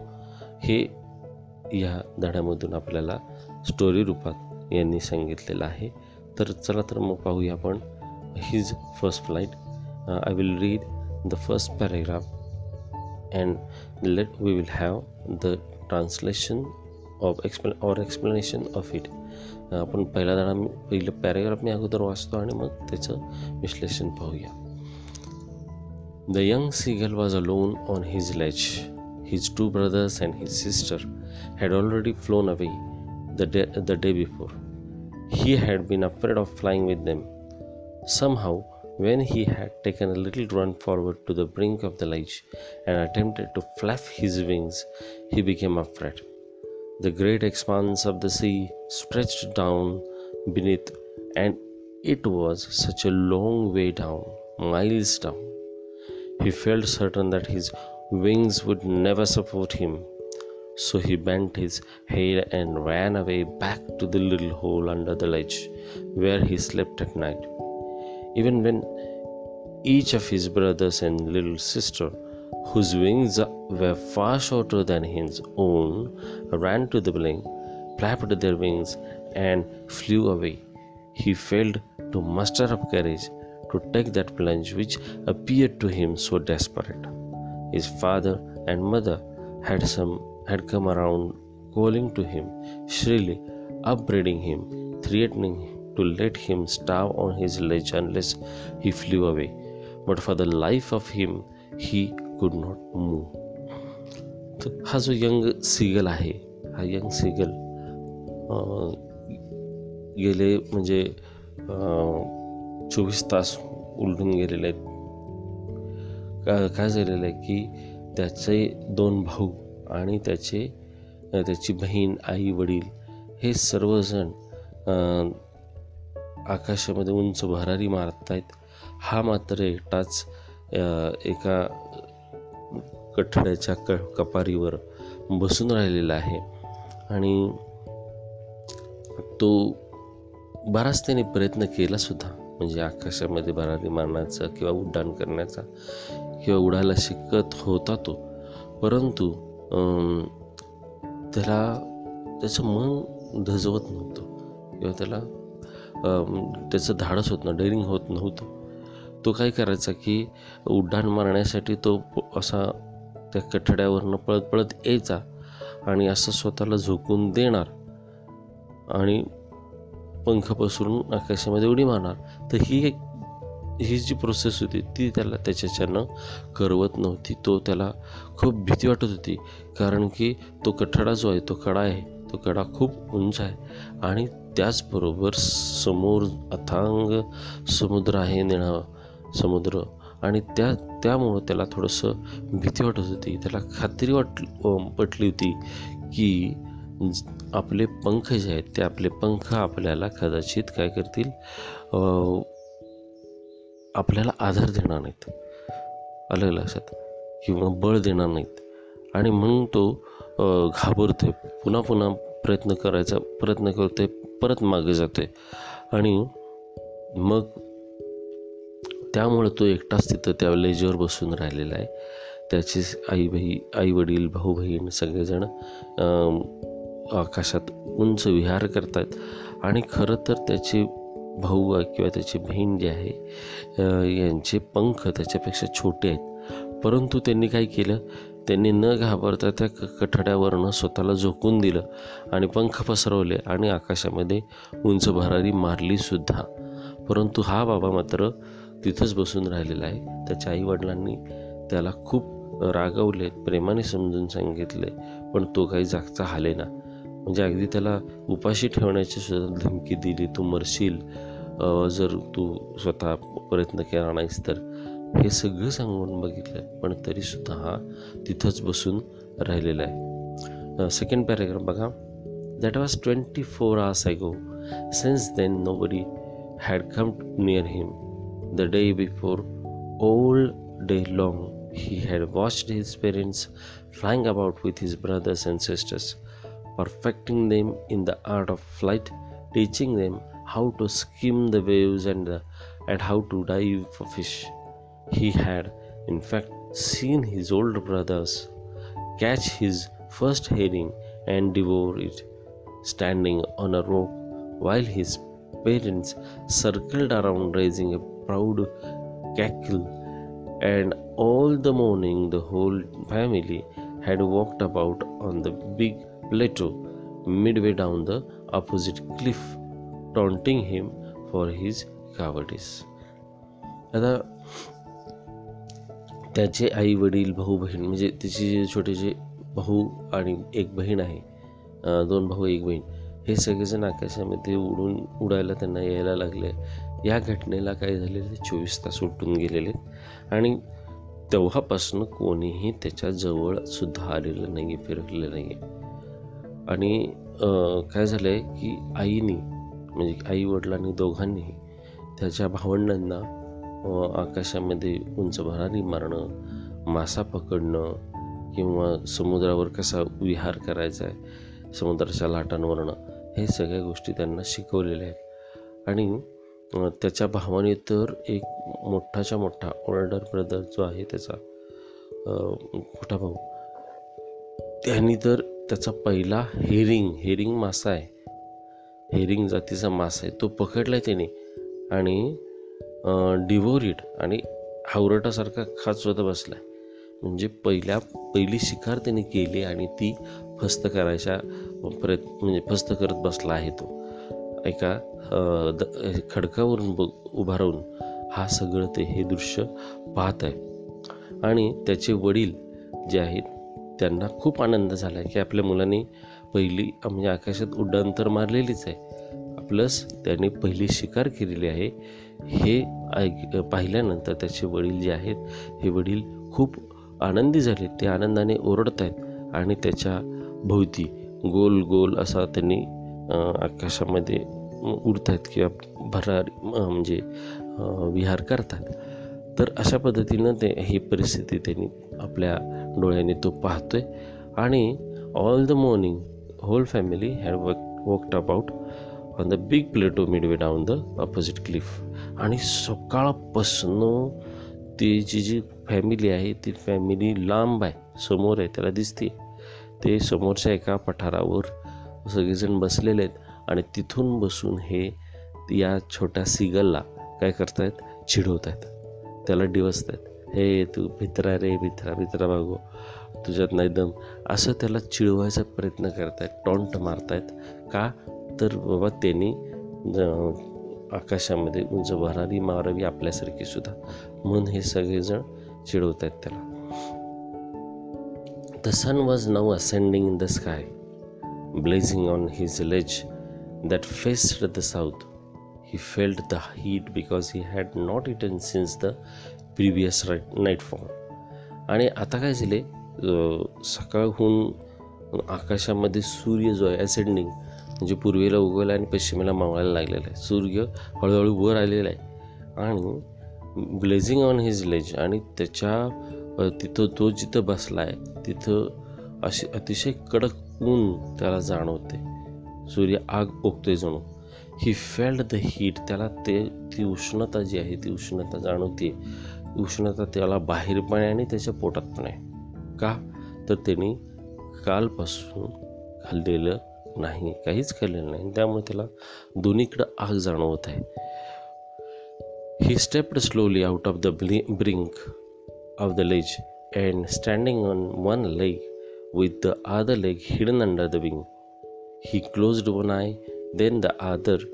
हे या धड्यामधून आपल्याला स्टोरी रूपात यांनी सांगितलेलं आहे. तर चला तर मग पाहूया आपण his first flight I will read the first paragraph and let we will have the translation of explain or explanation of it आपण पहिला धडा मी पहिलं पॅरेग्राफ मी अगोदर वाचतो आणि मग त्याचं विश्लेषण पाहूया The young seagull was alone on his ledge. His two brothers and his sister had already flown away the day, the day before. He had been afraid of flying with them. Somehow, when he had taken a little run forward to the brink of the ledge and attempted to flap his wings, he became afraid. The great expanse of the sea stretched down beneath, and it was such a long way down, miles down. He felt certain that his wings would never support him. So he bent his head and ran away back to the little hole under the ledge where he slept at night. Even when each of his brothers and little sister, whose wings were far shorter than his own, ran to the blink, flapped their wings, and flew away. He failed to muster up courage to take that plunge which appeared to him so desperate. His father and mother had some had come around calling to him shrilly, upbraiding him, threatening to let him starve on his ledge unless he flew away. But for the life of him he could not move तर हा जो young सिगल आहे हा young सिगल गेले म्हणजे चोवीस तास उलटून गेलेले आहेत. का काय झालेलं आहे की त्याचे दोन भाऊ आणि त्याचे त्याची बहीण आई वडील हे सर्वजण आकाशामध्ये उंच भरारी मारत आहेत हा मात्र एकटाच एका कठड्याच्या क कपारीवर बसून राहिलेला आहे. आणि तो बराच त्याने प्रयत्न केला सुद्धा. म्हणजे आकाशामध्ये भरारी मारण्याचा किंवा उड्डाण करण्याचा किंवा उडायला शिकत होता तो. परंतु त्याला त्याचं मन धजवत नव्हतं. किंवा त्याला त्याचं धाडस होत नव्हतं डेअरिंग होत नव्हतं. तो काय करायचा की उड्डाण मारण्यासाठी तो असा त्या कठड्यावरनं पळत पळत यायचा आणि असं स्वतःला झोकून देणार आणि पंख पसरून आकाशामध्ये उडी मारणार. तर ही एक ही जी प्रोसेस होती ती त्याला त्याच्याच्यानं करवत नव्हती. तो त्याला खूप भीती वाटत होती कारण की तो कठडा जो आहे तो कडा आहे. तो कडा खूप उंच आहे. आणि त्याचबरोबर समोर अथांग समुद्र आहे निळा समुद्र. आणि त्या त्यामुळं त्याला थोडंसं भीती वाटत होती. त्याला खात्री वाट पटली होती की आपले पंख जे आहेत ते आपले पंख आपल्याला कदाचित काय करतील? आपल्याला आधार देणार नाहीत. आलं लक्षात? किंवा बळ देणार नाहीत. आणि म्हणून तो घाबरतोय. पुन्हा पुन्हा प्रयत्न करायचा प्रयत्न करतोय परत मागे जातोय. आणि मग त्यामुळं तो एकटाच तिथं त्या लेजवर बसून राहिलेला आहे. त्याचे आई बही आई वडील भाऊ बहीण सगळेजण आकाशात उंच विहार करतात आणि खरं तर त्याचे भाऊ किंवा त्याची बहीण जी आहे यांचे पंख त्याच्यापेक्षा छोटे आहेत. परंतु त्यांनी काय केलं? त्यांनी न घाबरता त्या क कठड्यावरनं स्वतःला झोकून दिलं आणि पंख पसरवले आणि आकाशामध्ये उंच भरारी मारलीसुद्धा परंतु हा बाबा मात्र तिथंच बसून राहिलेला आहे. त्याच्या आईवडिलांनी त्याला खूप रागवले प्रेमाने समजून सांगितले पण तो काही जागचा हालेना म्हणजे अगदी त्याला उपाशी ठेवण्याची सुद्धा धमकी दिली तू मरशील जर तू स्वतः प्रयत्न केला नाहीस तर. हे सगळं सांगून बघितलं पण तरीसुद्धा हा तिथंच बसून राहिलेला आहे. सेकंड पॅरेग्राफ बघा. That was twenty four hours go since then nobody had come near him The day before, all day long, he had watched his parents flying about with his brothers and sisters, perfecting them in the art of flight teaching them how to skim the waves and, and how to dive for fish. He had, in fact, seen his older brothers catch his first herring and devour it, standing on a rock while his parents circled around raising a proud cackle. And all the morning, the whole family had walked about on the big plateau midway down the opposite cliff, taunting him for his cowardice. आता त्याचे आई वडील भाऊ बहीण म्हणजे तिचे जे छोटेचे भाऊ आणि एक बहीण आहे दोन भाऊ एक बहीण हे सगळेजण आकाशामध्ये उडून उडायला त्यांना यायला लागले या घटनेला काय झालेलं ते चोवीस तास उठून गेलेले आणि तेव्हापासून कोणीही त्याच्याजवळ सुद्धा आलेलं नाही आहे फिरकलेलं नाही आहे आणि काय झालं आहे की आईनी म्हणजे आई वडिलांनी दोघांनी त्याच्या भावंडांना आकाशामध्ये उंच भरारी मारणं मासा पकडणं किंवा समुद्रावर कसा विहार करायचा आहे समुद्राच्या लाटांवरणं हे सगळ्या गोष्टी त्यांना शिकवलेल्या आहेत. आणि त्याच्या भावाने तर एक मोठाच्या मोठा ओल्डर ब्रदर जो आहे त्याचा मोठा भाऊ त्यांनी तर त्याचा पहिला हेरिंग हेरिंग मासा आहे. हेरिंग जातीचा मासा आहे. तो पकडलाय त्याने आणि डिवोरिड आणि हावरटासारखा खात बसला बसलाय. म्हणजे पहिल्या पहिली शिकार त्याने केली आणि ती फस्त करायच्या प्रयत्न म्हणजे फस्त करत बसला आहे तो. एका द खडकावरून ब उभारून हा सगळं ते हे दृश्य पाहत आहे. आणि त्याचे वडील जे आहेत त्यांना खूप आनंद झाला आहे की आपल्या मुलांनी पहिली म्हणजे आकाशात उड्डाण तर मारलेलीच आहे प्लस त्याने पहिली शिकार केलेली आहे. हे ऐक पाहिल्यानंतर त्याचे वडील जे आहेत हे वडील खूप आनंदी झाले. ते आनंदाने ओरडत आहेत आणि त्याच्या भोवती गोल गोल असा त्यांनी आकाशामध्ये उडत आहेत किंवा भरार म्हणजे विहार करतात. तर अशा पद्धतीनं ते ही परिस्थिती त्यांनी आपल्या डोळ्याने तो पाहतोय. आणि all the morning whole family had work worked about on the big plateau midway down the opposite cliff आणि सकाळपासून ती जी फॅमिली आहे ती फॅमिली लांब आहे समोर आहे त्याला दिसते ते समोरच्या एका पठारावर सगळेजण बसलेले आहेत. आणि तिथून बसून हे या छोट्या सिगलला काय करतायत? चिडवत आहेत त्याला डिवसत आहेत हे तू भित्रा रे भित्रा भित्रा बागो तुझ्यात नाही दम. असं त्याला चिडवायचा प्रयत्न करतायत. टॉन्ट मारतायत. का? तर बाबा त्यांनी आकाशामध्ये उंच भरारी मारावी आपल्यासारखी सुद्धा. म्हणून हे सगळेजण चिडवत आहेत त्याला. The sun was now ascending in the sky blazing on his ledge that faced the south he felt the heat because he had not eaten since the previous night form आणि आता काय झाले सकाळहून आकाशामध्ये सूर्य जो आहे असेंडिंग म्हणजे पूर्वेला उगवला आणि पश्चिमेला मावळायला लागलेला आहे. सूर्य हळूहळू वर आलेला आहे. आणि ब्लेझिंग ऑन हिज लेज आणि त्याच्या तिथं तो जिथं बसला आहे तिथं अशी अतिशय कडक ऊन त्याला जाणवते. सूर्य आग ओकतोय जणू. ही फेल्ड द हीट त्याला ते ती उष्णता जी आहे ती उष्णता जाणवते उष्णता त्याला बाहेर पण आहे आणि त्याच्या पोटात पण आहे. का? तर त्यांनी कालपासून खाल्लेलं नाही काहीच खाल्लेलं नाही. त्यामुळे त्याला दोन्हीकडं आग जाणवत आहे. He stepped slowly out of the ब्लि brink of the ledge and standing on one leg with the other leg hidden under the wing he closed one eye then the other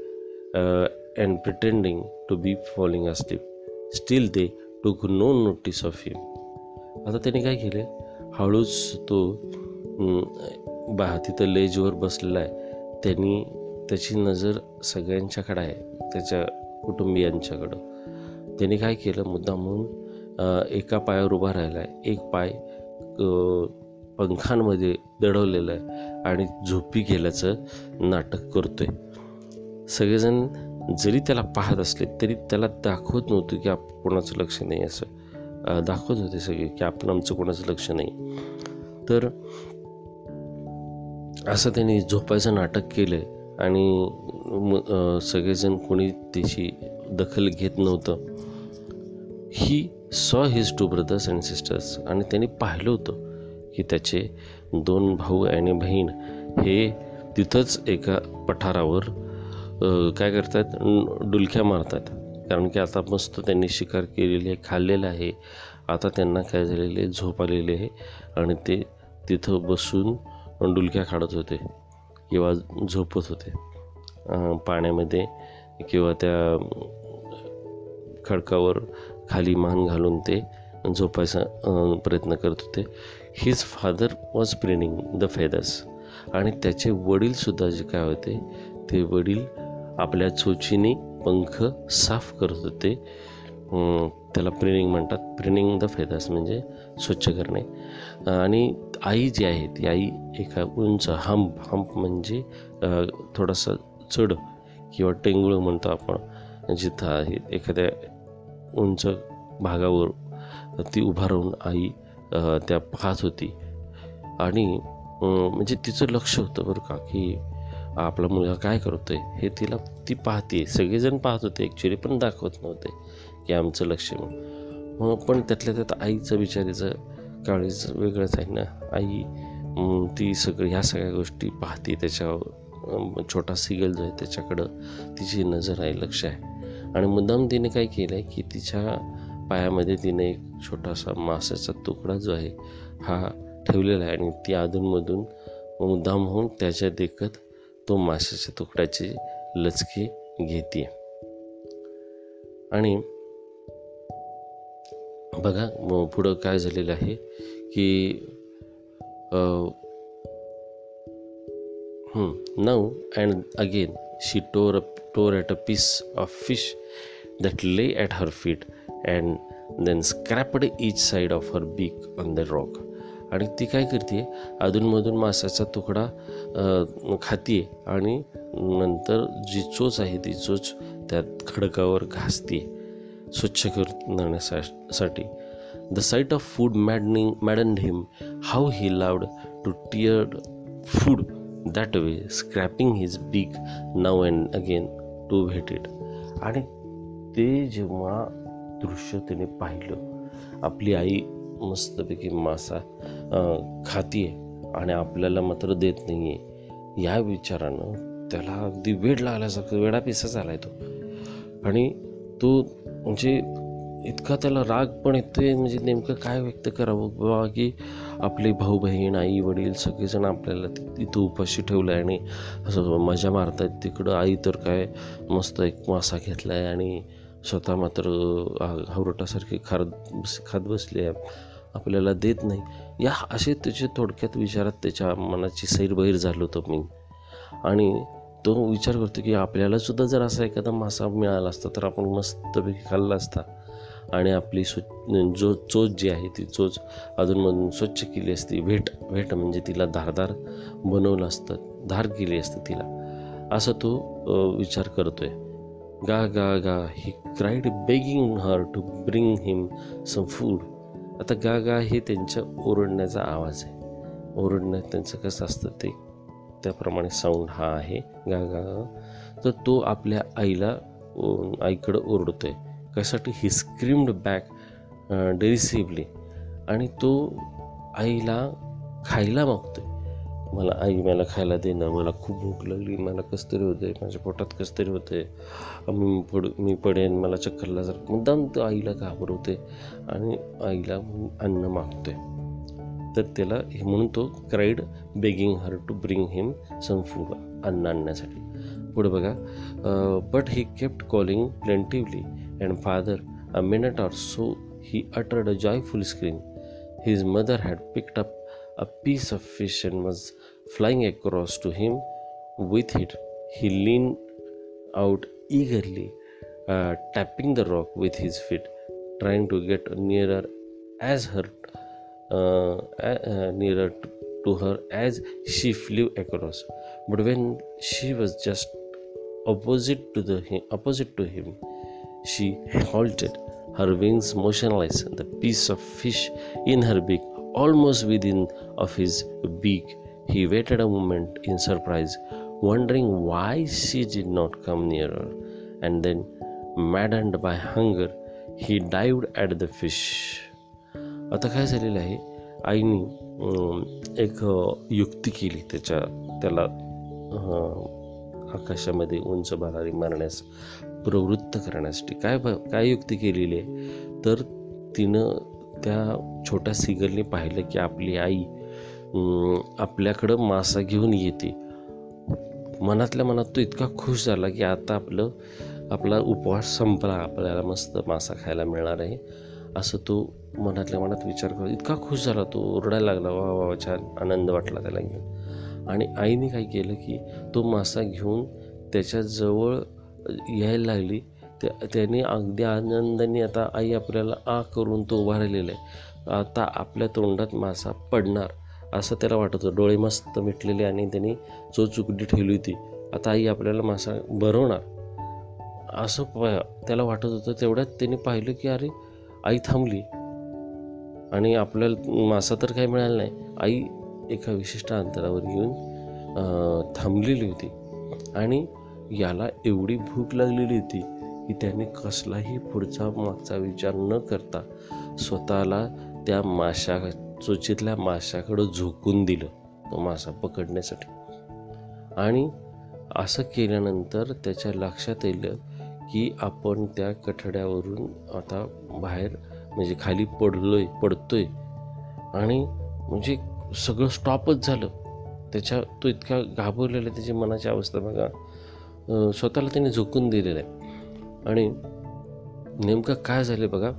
and pretending to be falling asleep. Still they took no notice of हिम आता त्याने काय केले हळूच तो बा तिथं लेजवर बसलेला आहे. त्यांनी त्याची नजर सगळ्यांच्याकडं आहे त्याच्या कुटुंबियांच्याकडं. त्यांनी काय केलं? मुद्दा म्हणून एका पायावर उभा राहिला आहे एक पाय पंखांमध्ये दडवलेला आहे. आणि झोपी गेल्याचं नाटक करतोय. सगळेजण जरी त्याला पाहत असले तरी त्याला दाखवत नव्हतं की आप कोणाचं लक्ष नाही असं. दाखवत होते सगळे की आपण आमचं कोणाचं लक्ष नाही. तर असं त्यांनी झोपायचं नाटक केलं आणि म सगळेजण कोणी त्याची दखल घेत नव्हतं. He saw his two brothers and sisters आणि त्यांनी पाहिलं होतं की त्याचे दोन भाऊ आणि बहीण हे तिथंच एका पठारावर काय करतात? डुलक्या मारतात. कारण की आता मस्त त्यांनी शिकार केलेली आहे खाल्लेलं आहे. आता त्यांना काय झालेले आहे, झोप आलेली आहे. आणि ते तिथं बसून डुलक्या काढत होते किंवा झोपत होते. पाण्यामध्ये किंवा त्या खडकावर खाली मान घालून ते झोपायचा प्रयत्न करत होते. His father was preening the feathers आणि त्याचे वडीलसुद्धा जे काय होते ते वडील आपल्या चोचीने पंख साफ करत होते. त्याला प्रिनिंग म्हणतात. प्रिनिंग द फेदर्स म्हणजे स्वच्छ करणे. आणि आई जी आहे ती आई एका उंच हंप हंप म्हणजे थोडासा चढ किंवा टेंगुळ म्हणतो आपण. जिथं आहे एखाद्या उंच भागावर ती उभा राहून आई त्या पाहत होती. आणि म्हणजे तिचं लक्ष होतं बरं का की आपला मुलगा काय करतो आहे हे तिला ती पाहते सगळेजण पाहत होते ॲक्च्युली पण दाखवत नव्हते की आमचं लक्ष म्हणून. पण त्यातल्या त्यात आईचं बिचारीचं काळीच वेगळंच आहे ना. आई ती सगळं ह्या सगळ्या गोष्टी पाहते त्याच्या छोटा सिगल जो आहे त्याच्याकडं तिची नजर आहे लक्ष आहे. आणि मुद्दाम तिने काय केलं आहे की तिच्या पायामध्ये तिने एक छोटासा मासाचा तुकडा जो आहे हा ठेवलेला आहे. आणि ती अधूनमधून मुद्दाम होऊन त्याच्या देखत तो माशाच्या तुकड्याची लचके घेते आणि बघा पुढं काय झालेलं आहे की now and again she tore tore at a piece of fish that lay at her feet and then scraped each side of her beak on the rock आणि ती काय करते? अधूनमधून मासाचा तुकडा खाते आणि नंतर जी चोच आहे ती चोच त्यात खडकावर घासते स्वच्छ करण्यासाठी the sight of food maddening madden him how he loved to tear food that way scraping his beak now and again to भेट इट आणि ते जेव्हा दृश्य त्याने पाहिलं. आपली आई मस्तपैकी मासा खाती आहे आणि आपल्याला मात्र देत नाही आहे या विचारानं त्याला अगदी वेड लागल्यासारखं वेडापिसा झालाय तो. आणि तो म्हणजे इतका त्याला राग पण येतोय म्हणजे नेमकं काय व्यक्त करावं? बाबा की आपले भाऊ बहीण आई वडील सगळेजण आपल्याला तिथं उपाशी ठेवलं आहे आणि असं मजा मारतायत. तिकडं आई तर काय मस्त एक मासा घेतला आहे आणि स्वतः मात्र हा- खाद खात बस खात आहे. आपल्याला देत नाही. या असे त्याचे थोडक्यात विचारात त्याच्या मनाची सैरबैर झालो होतो मी. आणि तो विचार करतो की आपल्यालासुद्धा जर असा एखादा मासा मिळाला असता तर आपण मस्तपैकी खाल्ला असता. आणि आपली स्वच्छ जो चोच जी आहे ती चोच अजूनमधून स्वच्छ केली असती. भेट भेट म्हणजे तिला धारदार बनवलं असतं धार केली असते तिला. असं तो विचार करतो आहे गा गा he cried begging her to bring him some food आता गा गा हे त्यांच्या ओरडण्याचा आवाज आहे. ओरडण्यात त्यांचं कसं असतं ते त्याप्रमाणे साऊंड हा आहे. गा गा गा. तर तो आपल्या आईला आईकडं आईकडं ओरडतोय. कशासाठी? ही स्क्रीम्ड बॅक डेरिसिव्हली आणि तो आईला खायला मागतोय. मला आई मला खायला देणं मला खूप भूक लागली मला कसं तरी माझ्या पोटात कसं तरी मी पड मी पडेन मला चक्करला जर मुद्दाम तो आईला घाबरवते आणि आईला अन्न मागतोय. तर त्याला हे म्हणून तो cried begging her to bring him some food अन्न आणण्यासाठी. पुढे बघा but he kept calling plaintively and father a minute or so he uttered a joyful scream his mother had picked up a piece of fish and was flying across to him with it. He leaned out eagerly, uh, tapping the rock with his feet, trying to get nearer as her uh, uh, nearer to, to her as she flew across. But when she was just opposite to the opposite to him, she halted, her wings motionless, the piece of fish in her beak almost within of his beak. He waited a moment in surprise, wondering why she did not come nearer. And then, maddened by hunger, he dived at the fish. आता काय झालेलं आहे आईने अं, एक अं, युक्ती केली त्याच्या त्याला अं, आकाशामध्ये उंच भरारी मारण्यास प्रवृत्त करण्यासाठी काय ब काय युक्ती केलेली आहे तर तिनं त्या छोट्या सिगलने पाहिलं की आपली आई अं, आपल्याकडं मासा घेऊन येते. मनातल्या मनात तो इतका खुश झाला की आता आपलं आपला उपवास संपला. आपल्याला मस्त मासा खायला मिळणार आहे. असं तो मनातल्या मनात विचार करतो इतका खुश झाला. तो ओरडायला लागला वा वा वा, छान आनंद वाटला त्याला घेऊन. आणि आईने काय केलं की तो मासा घेऊन त्याच्याजवळ यायला लागली. त्या त्याने अगदी आनंदाने आता आई आपल्याला आ करून तो उभा राहिलेला आहे. आता आपल्या तोंडात मासा पडणार. असं त्याला वाटत होतं. डोळे मस्त मिटलेले आणि त्यांनी चोचुकडी ठेवली होती. आता आई आपल्याला मासा भरवणार असं प त्याला वाटत होतं. तेवढ्यात त्यांनी पाहिलं की अरे आई थांबली. आणि आपल्याला मासा तर काही मिळाला नाही. आई एका विशिष्ट अंतरावर येऊन थांबलेली होती. आणि याला एवढी भूक लागलेली होती की त्याने कसलाही पुढचा मागचा विचार न करता स्वतःला त्या माशा चोचीतल्या माशाकडं झोकून दिलं तो मासा पकडण्यासाठी. आणि असं केल्यानंतर त्याच्या लक्षात येलं की आपण त्या कठड्यावरून आता बाहेर म्हणजे खाली पडलोय पडतोय. आणि म्हणजे सगळं स्टॉपच झालं. त्याच्या तो इतका घाबरलेला आहे, त्याची मनाची अवस्था बघा. स्वतःला त्याने झोकून दिलेलं आहे. आणि नेमकं काय झालं बघा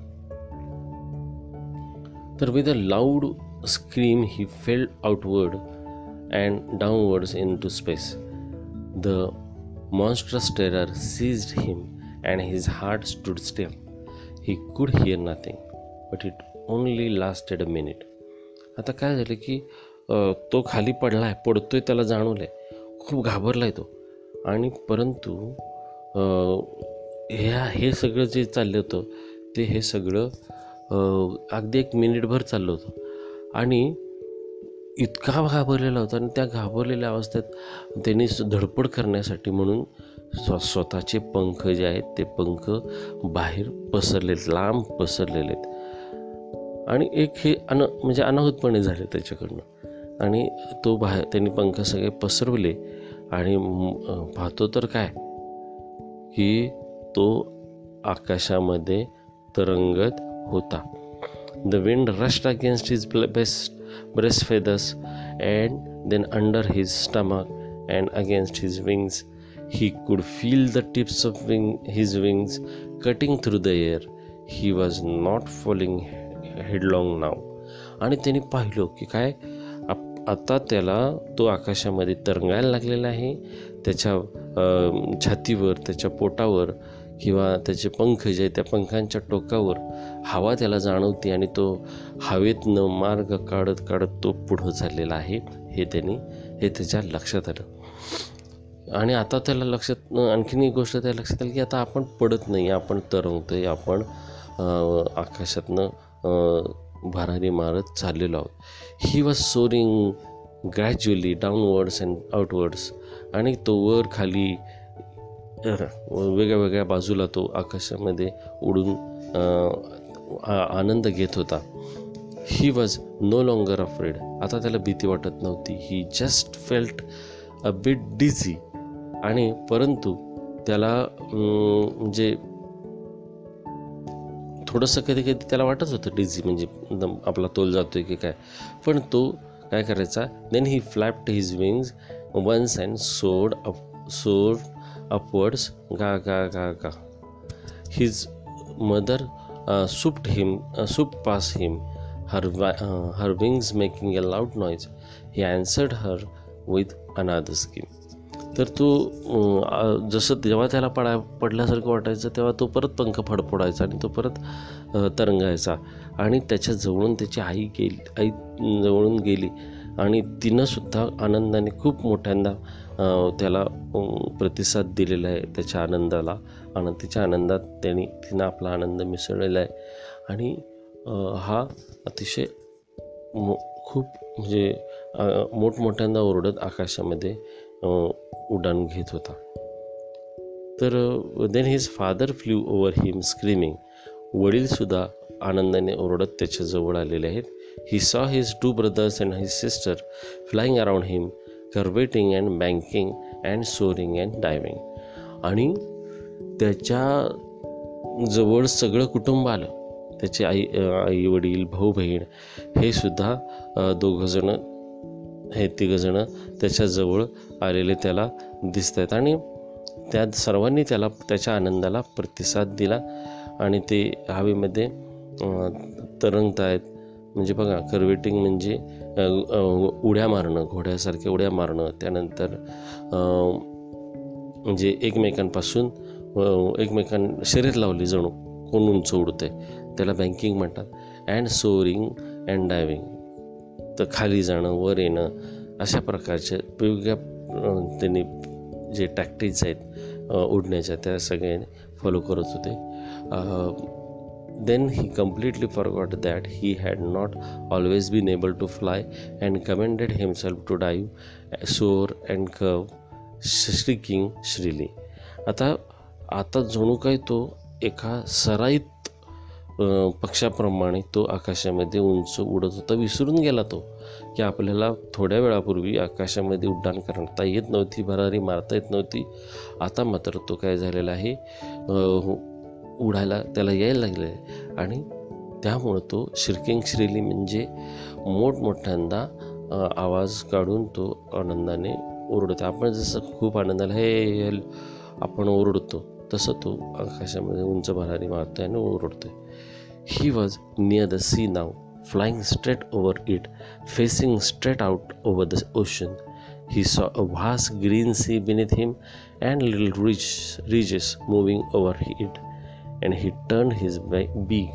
तर with a loud scream he felled outward and downwards into space the monstrous terror seized him and his heart stood still. He could hear nothing, but it only lasted a minute. आता काय झालं की तो खाली पडला आहे पडतोय त्याला जाणवलं आहे खूप घाबरला आहे तो आणि परंतु ह्या हे सगळं जे चाललं होतं ते हे सगळं अगदी एक मिनिटभर चाललो होतो. आणि इतका घाबरलेला होता आणि त्या घाबरलेल्या अवस्थेत त्यांनी धडपड करण्यासाठी म्हणून स्व स्वतःचे पंख जे आहेत ते पंख बाहेर पसरलेत लांब पसरलेले आहेत. आणि एक हे अन म्हणजे अनाहूतपणे झाले त्याच्याकडनं. आणि तो बाहेर त्यांनी पंख सगळे पसरवले आणि पाहतो तर काय? की तो आकाशामध्ये तरंगत होता. The wind rushed against his best breast feathers and then under his stomach and against his wings he could feel the tips of wing his wings cutting through the air he was not falling headlong now आणि त्याने पाहिलं की काय आता त्याला तो आकाशामध्ये तरंगायला लागलेला आहे. त्याच्या छातीवर त्याच्या पोटावर किंवा त्याचे पंख जे त्या पंखांच्या टोकावर हवा त्याला जाणवते आणि तो हवेतनं मार्ग काढत काढत तो पुढं चाललेला आहे हे त्यांनी हे त्याच्या लक्षात आलं. आणि आता त्याला लक्षात आणखीन एक गोष्ट त्या लक्षात आली की आता आपण पडत नाही आपण तरंगतोय आपण आकाशातनं भरारी मारत चाललेलो आहोत. He was soaring gradually downwards and outwards आणि तो वर खाली वेगळ्या वेगळ्या बाजूला तो आकाशामध्ये उडून आ- आनंद घेत होता. He was no longer afraid आता त्याला भीती वाटत नव्हती. He just felt a bit dizzy आणि परंतु त्याला म्हणजे थोडंसं कधी कधी त्याला वाटत होतं डिझी म्हणजे एकदम आपला तोल जातोय की काय. पण तो काय करायचा? Then he flapped his wings once and soared up soared upwards गा गा गा गा his mother swooped him swoop past him her her wings making a loud noise He answered her with another scream तर तो uh, uh, जसं जेव्हा त्याला पडा पडल्यासारखं वाटायचं तेव्हा तो परत पंख फडफोडायचा आणि तो परत uh, तरंगायचा. आणि त्याच्या जवळून त्याची आई गेली आई जवळून गेली. आणि तिनंसुद्धा आनंदाने खूप मोठ्यांदा त्याला प्रतिसाद दिलेला आहे त्याच्या आनंदाला आणि तिच्या आनंदात त्यांनी तिनं आपला आनंद मिसळलेला आहे. आणि हा अतिशय मो खूप म्हणजे मोठमोठ्यांदा ओरडत आकाशामध्ये उड्डाण घेत होता. तर then his father flew over him screaming वडीलसुद्धा आनंदाने ओरडत त्याच्याजवळ आलेले आहेत. He saw his two brothers and his sister flying around him curveting and banking and soaring and diving. आणि त्याच्याजवळ सगळं कुटुंब आलं. त्याचे आई आई वडील भाऊ बहीण हे सुद्धा दोघंजणं हे तिघंजणं त्याच्याजवळ आलेले त्याला दिसत आहेत आणि त्या सर्वांनी त्याला त्याच्या आनंदाला प्रतिसाद दिला. आणि ते हवेमध्ये तरंगत आहेत म्हणजे बघा कर्वेटिंग म्हणजे उड्या मारणं घोड्यासारख्या उड्या मारणं त्यानंतर जे म्हणजे एकमेकांपासून एकमेकां शरीर लावली जणू कोण उंच उडते त्याला बँकिंग म्हणतात. अँड सोरिंग अँड डायविंग तर खाली जाणं वर येणं अशा प्रकारच्या वेगवेगळ्या त्यांनी जे टॅक्टिक्स आहेत उडण्याच्या त्या सगळे फॉलो करत होते. Then he completely forgot that he had not always been able to fly and commanded himself to dive soar and curve shrieking श्रीली आता आता जणू काय तो एका सराईत पक्षाप्रमाणे तो आकाशामध्ये उंच उडत होता विसरून गेला तो की आपल्याला थोड्या वेळापूर्वी आकाशामध्ये उड्डाण करता येत नव्हती भरारी मारता येत नव्हती. आता मात्र तो काय झालेला आहे हो, उडायला त्याला यायला लागले. आणि त्यामुळं तो शिरकिंग श्रीली म्हणजे मोठमोठ्यांदा आवाज काढून तो आनंदाने ओरडतो. आपण जसं खूप आनंदाला हे आपण ओरडतो तसं तो आकाशामध्ये उंच भरारी मारतो आणि ओरडतो he was near the sea now flying straight over it facing straight out over the ocean he saw a vast green sea beneath him and little ridge ridges moving over it and he turned his ba- beak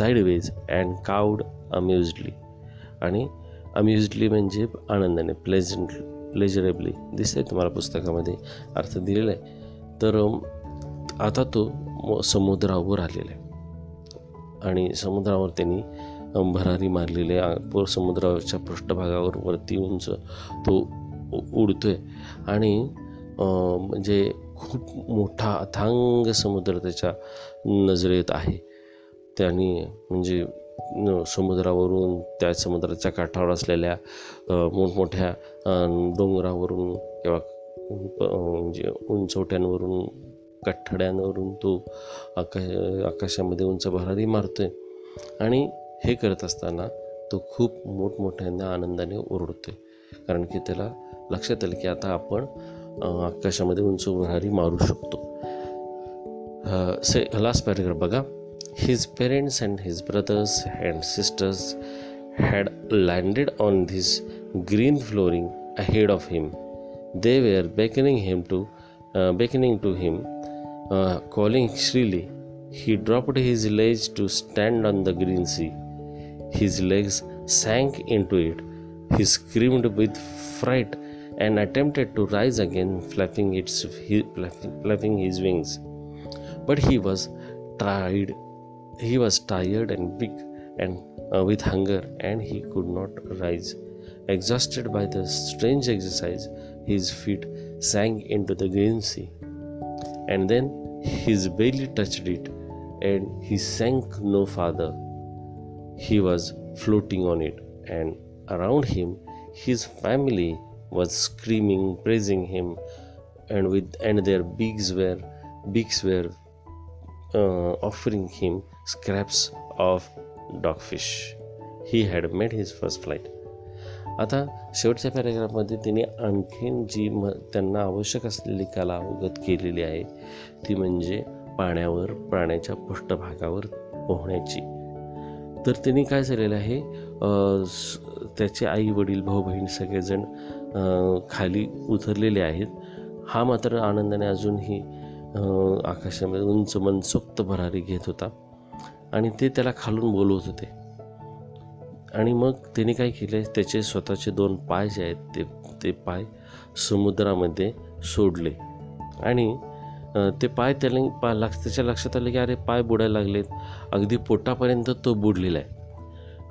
sideways and cowed amusedly. आणि amusingly म्हणजे आनंदाने pleasant प्लेजरेबली दिसतंय तुम्हाला पुस्तकामध्ये अर्थ दिलेला आहे. तर आता तो म- समुद्रावर आलेला आहे. आणि समुद्रावर त्यांनी भरारी मारलेली आहे. समुद्राच्या पृष्ठभागावर वरती उंच तो उडतो उडतोय. आणि म्हणजे खूप मोठा अथांग समुद्र त्याच्या नजरेत आहे. त्याने म्हणजे समुद्रावरून त्या समुद्राच्या काठावर असलेल्या मोठमोठ्या डोंगरावरून किंवा म्हणजे उंचवट्यांवरून कठड्यांवरून तो आकाश आकाशामध्ये उंच भरारी मारतोय. आणि हे करत असताना तो खूप मोठमोठ्यांना आनंदाने ओरडतोय. कारण की त्याला लक्षात आलं की आता आपण आकाशामध्ये उंच भरारी मारू शकतो से लास्ट पॅरेग्राफ बघा his parents and his brothers and sisters had landed on this green flooring ahead of him. They were beckoning him to, uh, beckoning to him, uh, calling shrilly. He dropped his ledge to stand on the green sea. His legs sank into it. He screamed with fright and attempted to rise again, flapping its flapping, flapping his wings. But he was tired. He was tired and weak and uh, with hunger, and he could not rise. Exhausted by the strange exercise, his feet sank into the green sea, and then his belly touched it, and he sank no farther. He was floating on it, and around him, his family was screaming, praising him, and with and their beaks were beaks were uh, offering him scraps of dogfish. He had made his first flight. आता शेवटच्या पॅरेग्राफमध्ये तिने आणखीन जी म त्यांना आवश्यक असलेली कला अवगत केलेली आहे ती म्हणजे पाण्यावर प्राण्याच्या पृष्ठभागावर पोहण्याची तर त्यांनी काय झालेलं आहे त्याचे आई वडील भाऊ बहीण सगळेजण खाली उतरलेले आहेत. हा मात्र आनंदाने अजूनही आकाशामध्ये उंच मनसोक्त भरारी घेत होता आणि ते त्याला खालून बोलवत होते. आणि मग त्याने काय केले त्याचे स्वतःचे दोन पाय जे आहेत ते ते पाय समुद्रामध्ये सोडले. आणि ते पाय त्याला पा लक्ष त्याच्या लक्षात आलं की अरे पाय बुडायला लागलेत. अगदी पोटापर्यंत तो बुडलेला आहे.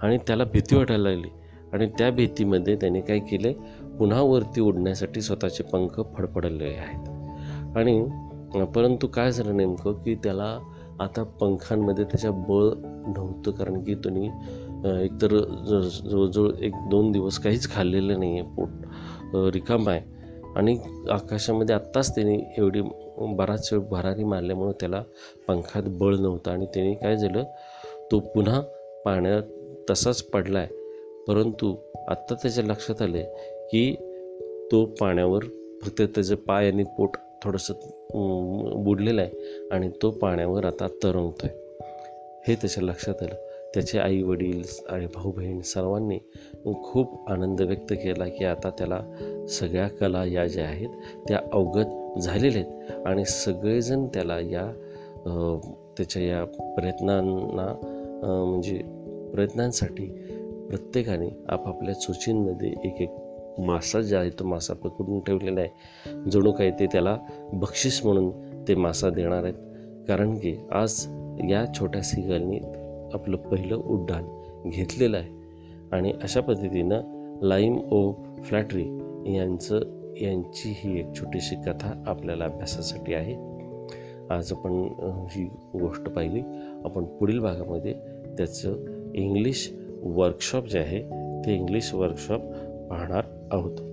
आणि त्याला भीती वाटायला लागली. आणि त्या भीतीमध्ये त्याने काय केले पुन्हा वरती उडण्यासाठी स्वतःचे पंख फडफडले आहेत. आणि परंतु काय झालं नेमकं की त्याला आता पंखांमध्ये त्याच्या बळ नव्हतं कारण की त्यांनी एकतर ज- जवळजवळ एक दोन दिवस काहीच खाल्लेलं नाही आहे पोट रिकाम आहे. आणि आकाशामध्ये आत्ताच त्याने एवढी बराच वेळ भरारी मारल्यामुळं त्याला पंखात बळ नव्हतं. आणि त्याने काय झालं तो पुन्हा पाण्यात तसाच पडला आहे परंतु आत्ता त्याच्या लक्षात आले की तो पाण्यावर फक्त त्याचं पाय आणि पोट थोडंसं बुडलेलं आहे आणि तो पाण्यावर आता तरंगतो आहे हे त्याच्या लक्षात आलं. त्याचे आई वडील आणि भाऊ बहीण सर्वांनी खूप आनंद व्यक्त केला की आता त्याला सगळ्या कला या ज्या आहेत त्या अवगत झालेल्या आहेत. आणि सगळेजण त्याला या त्याच्या या प्रयत्नांना म्हणजे प्रयत्नांसाठी प्रत्येकाने आपापल्या सूचींमध्ये एक एक मासा जे आहे तो मासा पकडून ठेवलेला आहे? जणू काही ते त्याला बक्षीस म्हणून ते मासा देणार आहेत. कारण की आज या छोट्या सिगलनी आपलं पहिलं उड्डाण घेतलेलं आहे. आणि अशा पद्धतीनं लाईम ओ फ्लॅटरी यांचं यांची ही एक छोटीशी कथा आपल्याला अभ्यासासाठी आहे. आज आपण ही गोष्ट पाहिली. आपण पुढील भागामध्ये त्याचं इंग्लिश वर्कशॉप जे आहे ते इंग्लिश वर्कशॉप पाहणार. आहोत